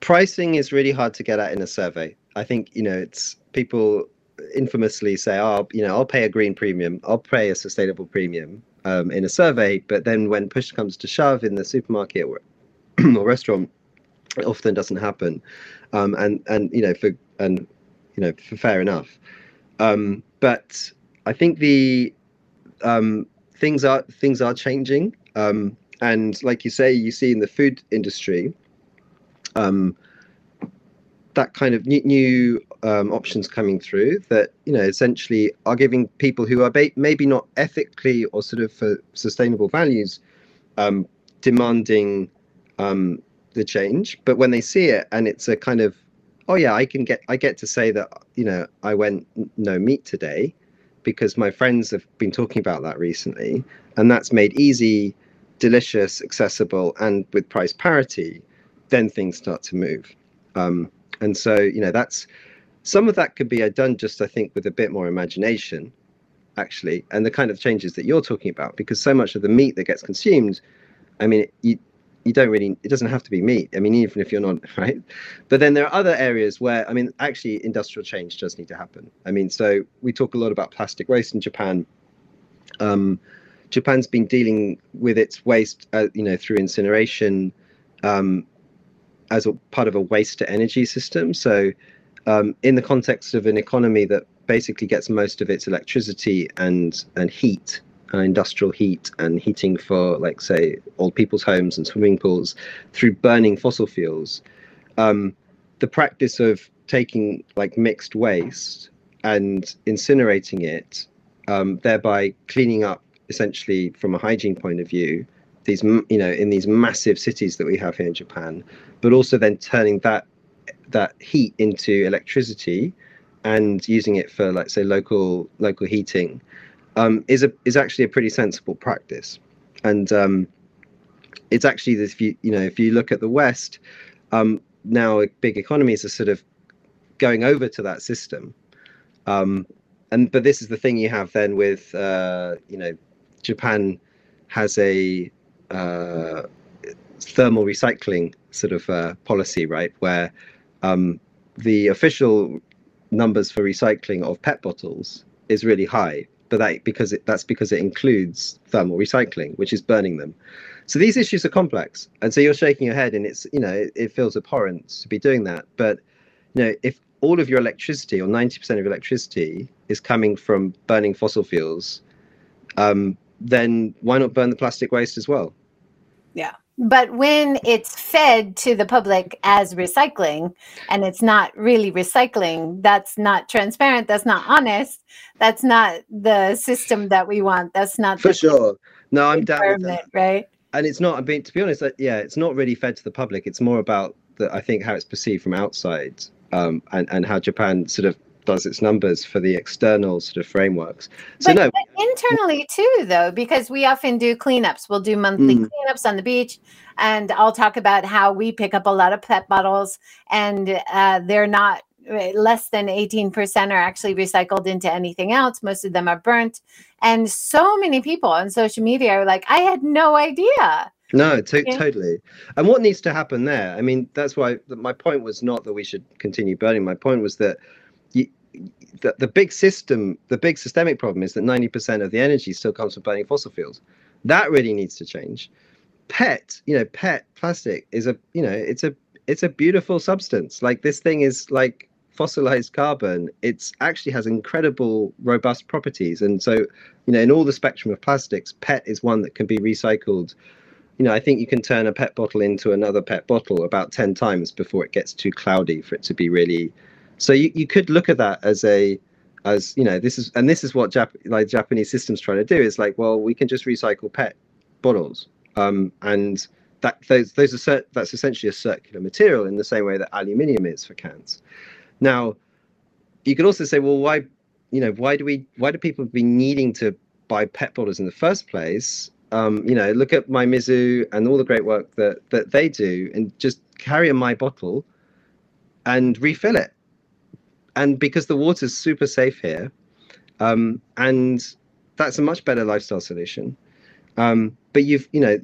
pricing is really hard to get at in a survey. I think you know it's people infamously say oh you know i'll pay a green premium i'll pay a sustainable premium um, in a survey but then when push comes to shove in the supermarket or, or restaurant it often doesn't happen. Um, and and you know for and you know for fair enough. Um, but I think the um, things are things are changing, um, and like you say, you see in the food industry, um, that kind of new, new um, options coming through that you know essentially are giving people who are ba- maybe not ethically or sort of for sustainable values um, demanding um, the change, but when they see it and it's a kind of oh yeah, I can get I get to say that you know I went no meat today because my friends have been talking about that recently, and that's made easy, delicious, accessible, and with price parity. Then things start to move, um, and so you know that's some of that could be done just I think with a bit more imagination, actually, and the kind of changes that you're talking about because so much of the meat that gets consumed, I mean, you you don't really it doesn't have to be meat. I mean even if you're not right? But then there are other areas where i mean actually industrial change does need to happen. I mean so we talk a lot about plastic waste in japan. Um, japan's been dealing with its waste uh, you know through incineration um, as a part of a waste to energy system. So um, in the context of an economy that basically gets most of its electricity and and heat industrial heat and heating for, like, say, old people's homes and swimming pools through burning fossil fuels. Um, the practice of taking like mixed waste and incinerating it, um, thereby cleaning up essentially from a hygiene point of view these you know in these massive cities that we have here in Japan, but also then turning that that heat into electricity and using it for like say local local heating um, is a is actually a pretty sensible practice, and um, it's actually this. If you you know if you look at the West, um, now big economies are sort of going over to that system, um, and but this is the thing you have then with uh, you know Japan has a uh, thermal recycling sort of uh, policy, right, where um, the official numbers for recycling of PET bottles is really high, but that because it, that's because it includes thermal recycling, which is burning them. So these issues are complex, and so you're shaking your head, and it's you know it, it feels abhorrent to be doing that. But you know if all of your electricity or 90% of your electricity is coming from burning fossil fuels, um, then why not burn the plastic waste as well? Yeah. But when it's fed to the public as recycling and it's not really recycling, that's not transparent, that's not honest, that's not the system that we want. That's not for sure. No, I'm down with that. right? And it's not. I mean, to be honest, yeah, it's not really fed to the public. It's more about the, I think how it's perceived from outside, um, and and how Japan sort of does its numbers for the external sort of frameworks. So but, no, but internally too, though, because we often do cleanups. We'll do monthly mm. cleanups on the beach, and I'll talk about how we pick up a lot of PET bottles, and uh, they're not uh, less than 18% are actually recycled into anything else. Most of them are burnt. And so many people on social media are like, I had no idea. No, to- yeah. totally. And what needs to happen there? I mean, that's why my point was not that we should continue burning. My point was that the, the big system, the big systemic problem is that 90% of the energy still comes from burning fossil fuels. That really needs to change. PET, you know, PET plastic is a, you know, it's a, it's a beautiful substance. Like this thing is like fossilized carbon. It's actually has incredible robust properties. And so, you know, in all the spectrum of plastics, PET is one that can be recycled you know, I think you can turn a PET bottle into another PET bottle about 10 times before it gets too cloudy for it to be really. So you, you could look at that as a, as, you know, this is, and this is what Jap- like Japanese systems trying to do is like, well, we can just recycle PET bottles. Um, and that those, those are, cert- that's essentially a circular material in the same way that aluminium is for cans. Now, you could also say, well, why, you know, why do we, why do people be needing to buy PET bottles in the first place? um, you know, look at mymizu and all the great work that that they do, and just carry a my bottle and refill it. And because the water's super safe here, um, and that's a much better lifestyle solution. Um, but you've, you know,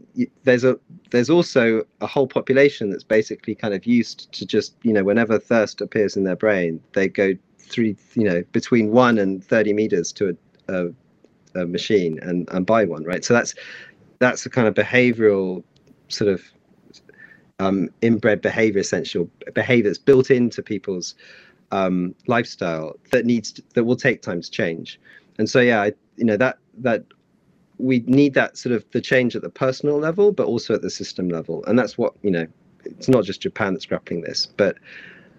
there's a there's also a whole population that's basically kind of used to just, you know, whenever thirst appears in their brain, they go through, you know, between one and thirty meters to a, a a machine and, and buy one, right? So that's that's a kind of behavioral sort of um, inbred behavior, essential behavior that's built into people's um, lifestyle that needs to, that will take time to change. And so, yeah, I, you know that that we need that sort of the change at the personal level, but also at the system level. And that's what you know. It's not just Japan that's grappling this, but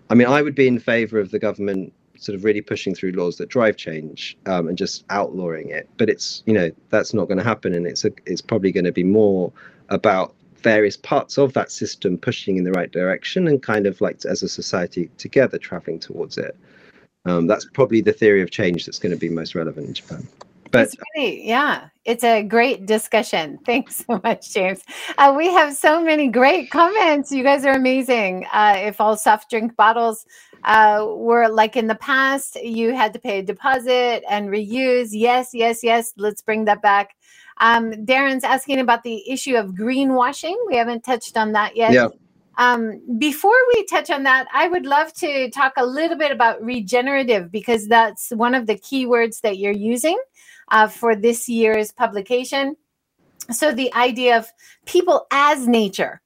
I mean, I would be in favor of the government sort of really pushing through laws that drive change um, and just outlawing it. But it's you know that's not going to happen, and it's a, it's probably going to be more about various parts of that system pushing in the right direction and kind of like as a society together traveling towards it. Um, that's probably the theory of change that's going to be most relevant in Japan. But it's really, yeah, it's a great discussion. Thanks so much, James. Uh, we have so many great comments. You guys are amazing. Uh, if all soft drink bottles uh, were like in the past, you had to pay a deposit and reuse. Yes, yes, yes. Let's bring that back. Um, Darren's asking about the issue of greenwashing. We haven't touched on that yet. Yeah. Um, before we touch on that, I would love to talk a little bit about regenerative because that's one of the keywords that you're using uh, for this year's publication. So, the idea of people as nature,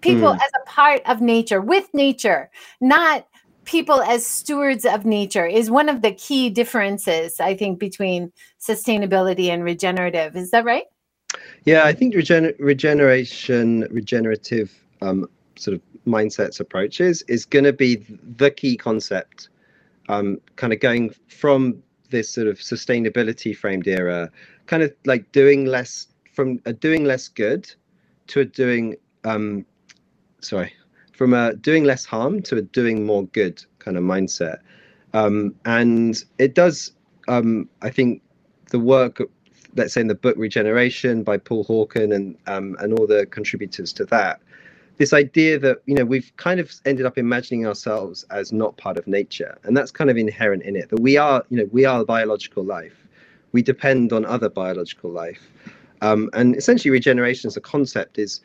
people mm. as a part of nature, with nature, not people as stewards of nature, is one of the key differences, I think, between sustainability and regenerative. Is that right? Yeah, I think regen- regeneration, regenerative um, sort of mindsets approaches is going to be the key concept um, kind of going from this sort of sustainability framed era, kind of like doing less from a doing less good to a doing um, sorry from a doing less harm to a doing more good kind of mindset. Um, and it does, um, I think, the work, let's say in the book Regeneration by Paul Hawken and um, and all the contributors to that, this idea that you know we've kind of ended up imagining ourselves as not part of nature. And that's kind of inherent in it that we are you know we are biological life. We depend on other biological life. Um, and essentially regeneration as a concept is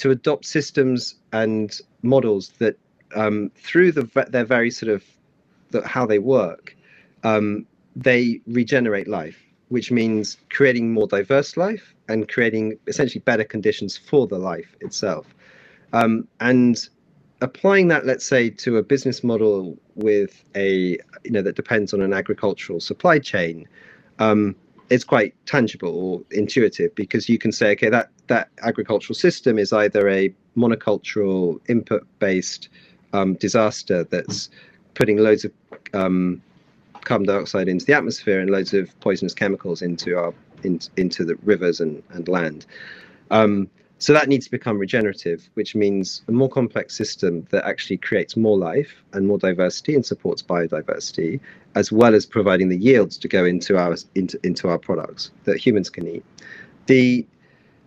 to adopt systems and models that um, through the their very sort of the, how they work, um, they regenerate life, which means creating more diverse life and creating essentially better conditions for the life itself. Um, and applying that, let's say, to a business model with a you know that depends on an agricultural supply chain, um, it's quite tangible or intuitive because you can say, okay, that that agricultural system is either a monocultural input-based um, disaster that's putting loads of um, carbon dioxide into the atmosphere and loads of poisonous chemicals into our in, into the rivers and, and land. Um, so that needs to become regenerative, which means a more complex system that actually creates more life and more diversity and supports biodiversity, as well as providing the yields to go into our into, into our products that humans can eat. The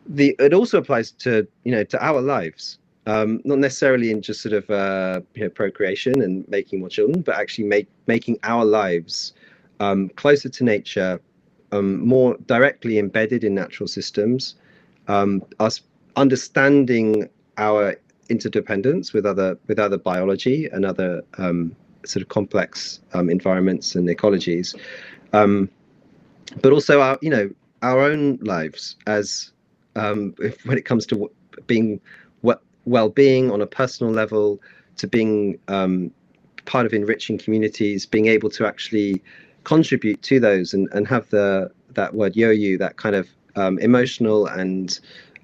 the it also applies to you know to our lives, um, not necessarily in just sort of uh, you know procreation and making more children, but actually make making our lives um, closer to nature, um, more directly embedded in natural systems, um, us understanding our interdependence with other with other biology and other um, sort of complex um, environments and ecologies, but also our you know our own lives as um, if, when it comes to being well-being on a personal level, to being um, part of enriching communities, being able to actually contribute to those and, and have the that word yoyu, that kind of um, emotional and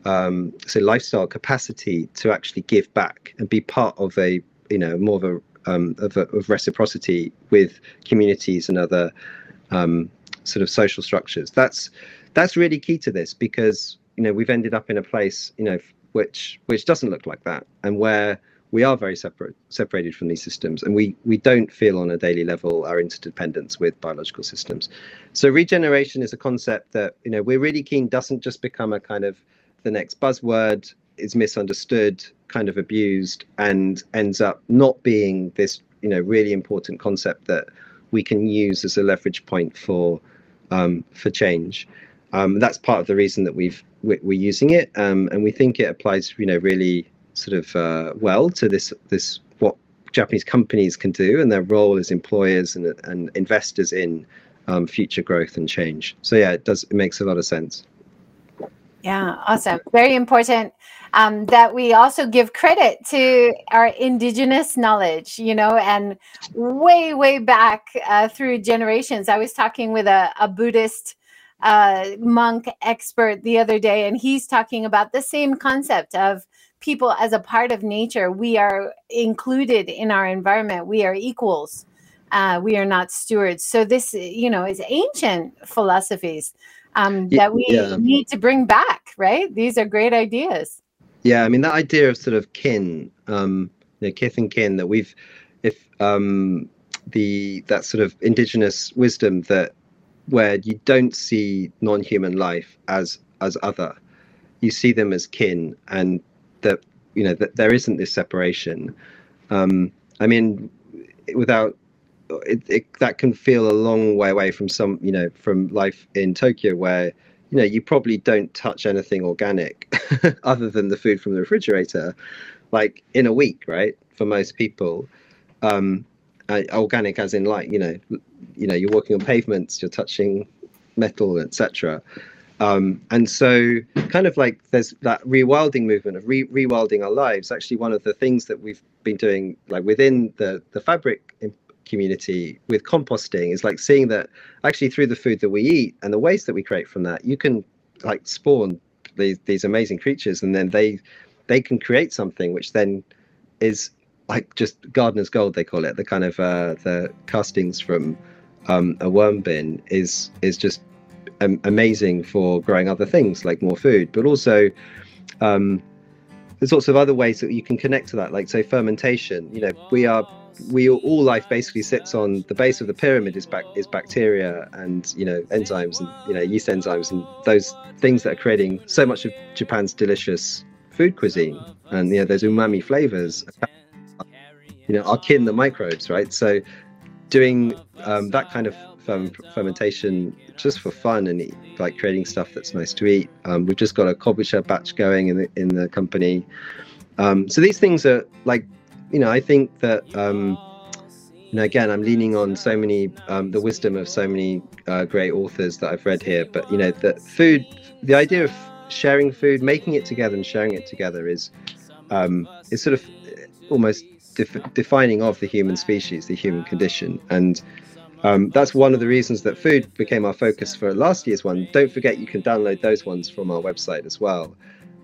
um, so lifestyle capacity to actually give back and be part of a you know more of a um, of, of reciprocity with communities and other um, sort of social structures. That's that's really key to this because you know we've ended up in a place you know which which doesn't look like that and where we are very separate separated from these systems and we we don't feel on a daily level our interdependence with biological systems so regeneration is a concept that you know we're really keen doesn't just become a kind of the next buzzword is misunderstood, kind of abused, and ends up not being this, you know, really important concept that we can use as a leverage point for um, for change. Um, that's part of the reason that we've we're using it, um, and we think it applies, you know, really sort of uh, well to this this what Japanese companies can do and their role as employers and and investors in um, future growth and change. So yeah, it does it makes a lot of sense. Yeah, awesome. Very important um, that we also give credit to our indigenous knowledge, you know, and way, way back uh, through generations. I was talking with a, a Buddhist uh, monk expert the other day, and he's talking about the same concept of people as a part of nature. We are included in our environment, we are equals. Uh, we are not stewards. So, this, you know, is ancient philosophies um, that we yeah. need to bring back, right? These are great ideas. Yeah, I mean that idea of sort of kin, um, you know, kith and kin that we've, if um, the that sort of indigenous wisdom that where you don't see non-human life as as other, you see them as kin, and that you know that there isn't this separation. Um, I mean, without it, it, that can feel a long way away from some, you know, from life in Tokyo, where you know you probably don't touch anything organic other than the food from the refrigerator, like in a week, right? For most people, um, uh, organic as in like you know, you know, you're walking on pavements, you're touching metal, etc. Um, and so, kind of like there's that rewilding movement of re- rewilding our lives. Actually, one of the things that we've been doing, like within the the fabric community with composting is like seeing that actually through the food that we eat and the waste that we create from that, you can like spawn these these amazing creatures, and then they they can create something which then is like just gardener's gold they call it. The kind of uh, the castings from um, a worm bin is is just um, amazing for growing other things like more food but also um, there's lots of other ways that you can connect to that like say fermentation. You know we are we all life basically sits on the base of the pyramid is back is bacteria and you know enzymes and you know yeast enzymes and those things that are creating so much of Japan's delicious food cuisine. And you know those umami flavors you know are kin the microbes right so doing um, that kind of ferm- fermentation just for fun and like creating stuff that's nice to eat um, we've just got a kombucha batch going in the in the company um, so these things are like you know, I think that um, you know, again, I'm leaning on so many um, the wisdom of so many uh, great authors that I've read here. But you know, that food, the idea of sharing food, making it together, and sharing it together is um, is sort of almost def- defining of the human species, the human condition, and um, that's one of the reasons that food became our focus for last year's one. Don't forget, you can download those ones from our website as well.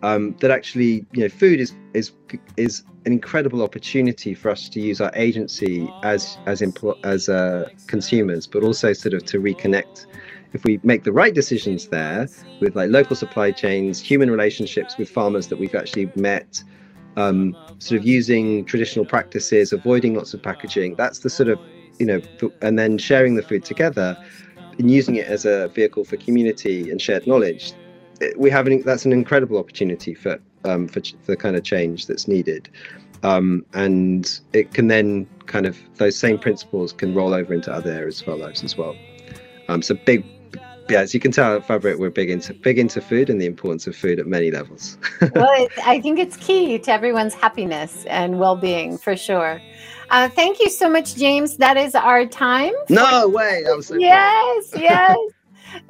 Um, that actually, you know, food is is is an incredible opportunity for us to use our agency as as as uh, consumers, but also sort of to reconnect. If we make the right decisions there with like local supply chains, human relationships with farmers that we've actually met, um, sort of using traditional practices, avoiding lots of packaging, that's the sort of you know, and then sharing the food together and using it as a vehicle for community and shared knowledge, we have an, that's an incredible opportunity for um, for, the kind of change that's needed. Um, and it can then kind of those same principles can roll over into other areas of our lives as well. Um, so big, yeah, as you can tell, Fabric, we're big into big into food and the importance of food at many levels. well, I think it's key to everyone's happiness and well-being for sure. Uh, thank you so much, James. That is our time. No way. That was so yes, yes.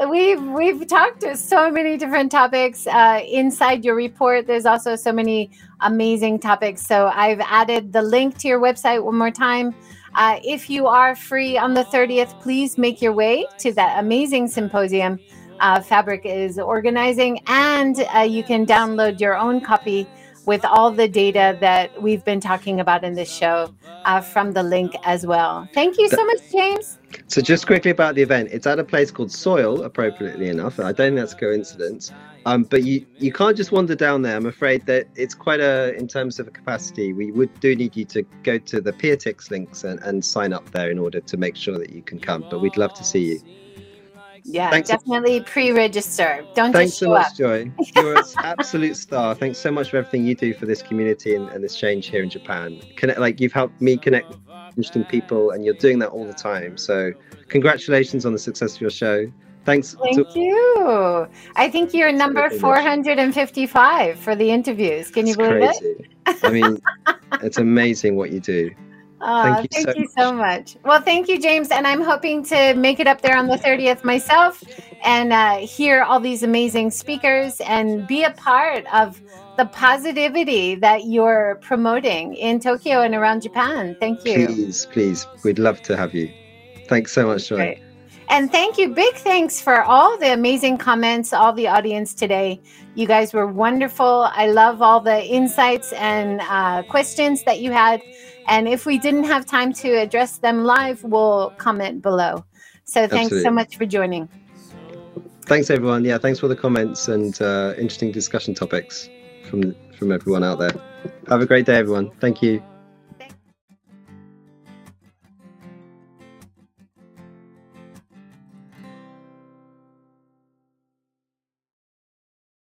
We've we've talked to so many different topics uh, inside your report. There's also so many amazing topics. So I've added the link to your website one more time. Uh, if you are free on the 30th, please make your way to that amazing symposium uh, Fabric is organizing, and uh, you can download your own copy with all the data that we've been talking about in this show uh, from the link as well. Thank you so much, James. So, just quickly about the event, it's at a place called Soil, appropriately enough. I don't think that's a coincidence. Um, but you, you can't just wander down there. I'm afraid that it's quite a, in terms of a capacity, we would do need you to go to the Peatix links and, and sign up there in order to make sure that you can come. But we'd love to see you. Yeah, Thanks definitely pre-register. Don't Thanks just so much, up. Joy. You're an absolute star. Thanks so much for everything you do for this community and, and this change here in Japan. Connect, like you've helped me connect interesting people, and you're doing that all the time. So, congratulations on the success of your show. Thanks. Thank to- you. I think you're number 455 for the interviews. Can you it's believe crazy. it? I mean, it's amazing what you do. Thank you, thank so, you so much. Well, thank you, James. And I'm hoping to make it up there on the 30th myself and uh, hear all these amazing speakers and be a part of the positivity that you're promoting in Tokyo and around Japan. Thank you. Please, please. We'd love to have you. Thanks so much, Joy. Great. And thank you. Big thanks for all the amazing comments, all the audience today. You guys were wonderful. I love all the insights and uh, questions that you had. And if we didn't have time to address them live, we'll comment below. So thanks Absolutely. so much for joining. Thanks, everyone. Yeah, thanks for the comments and uh, interesting discussion topics from from everyone out there. Have a great day, everyone. Thank you.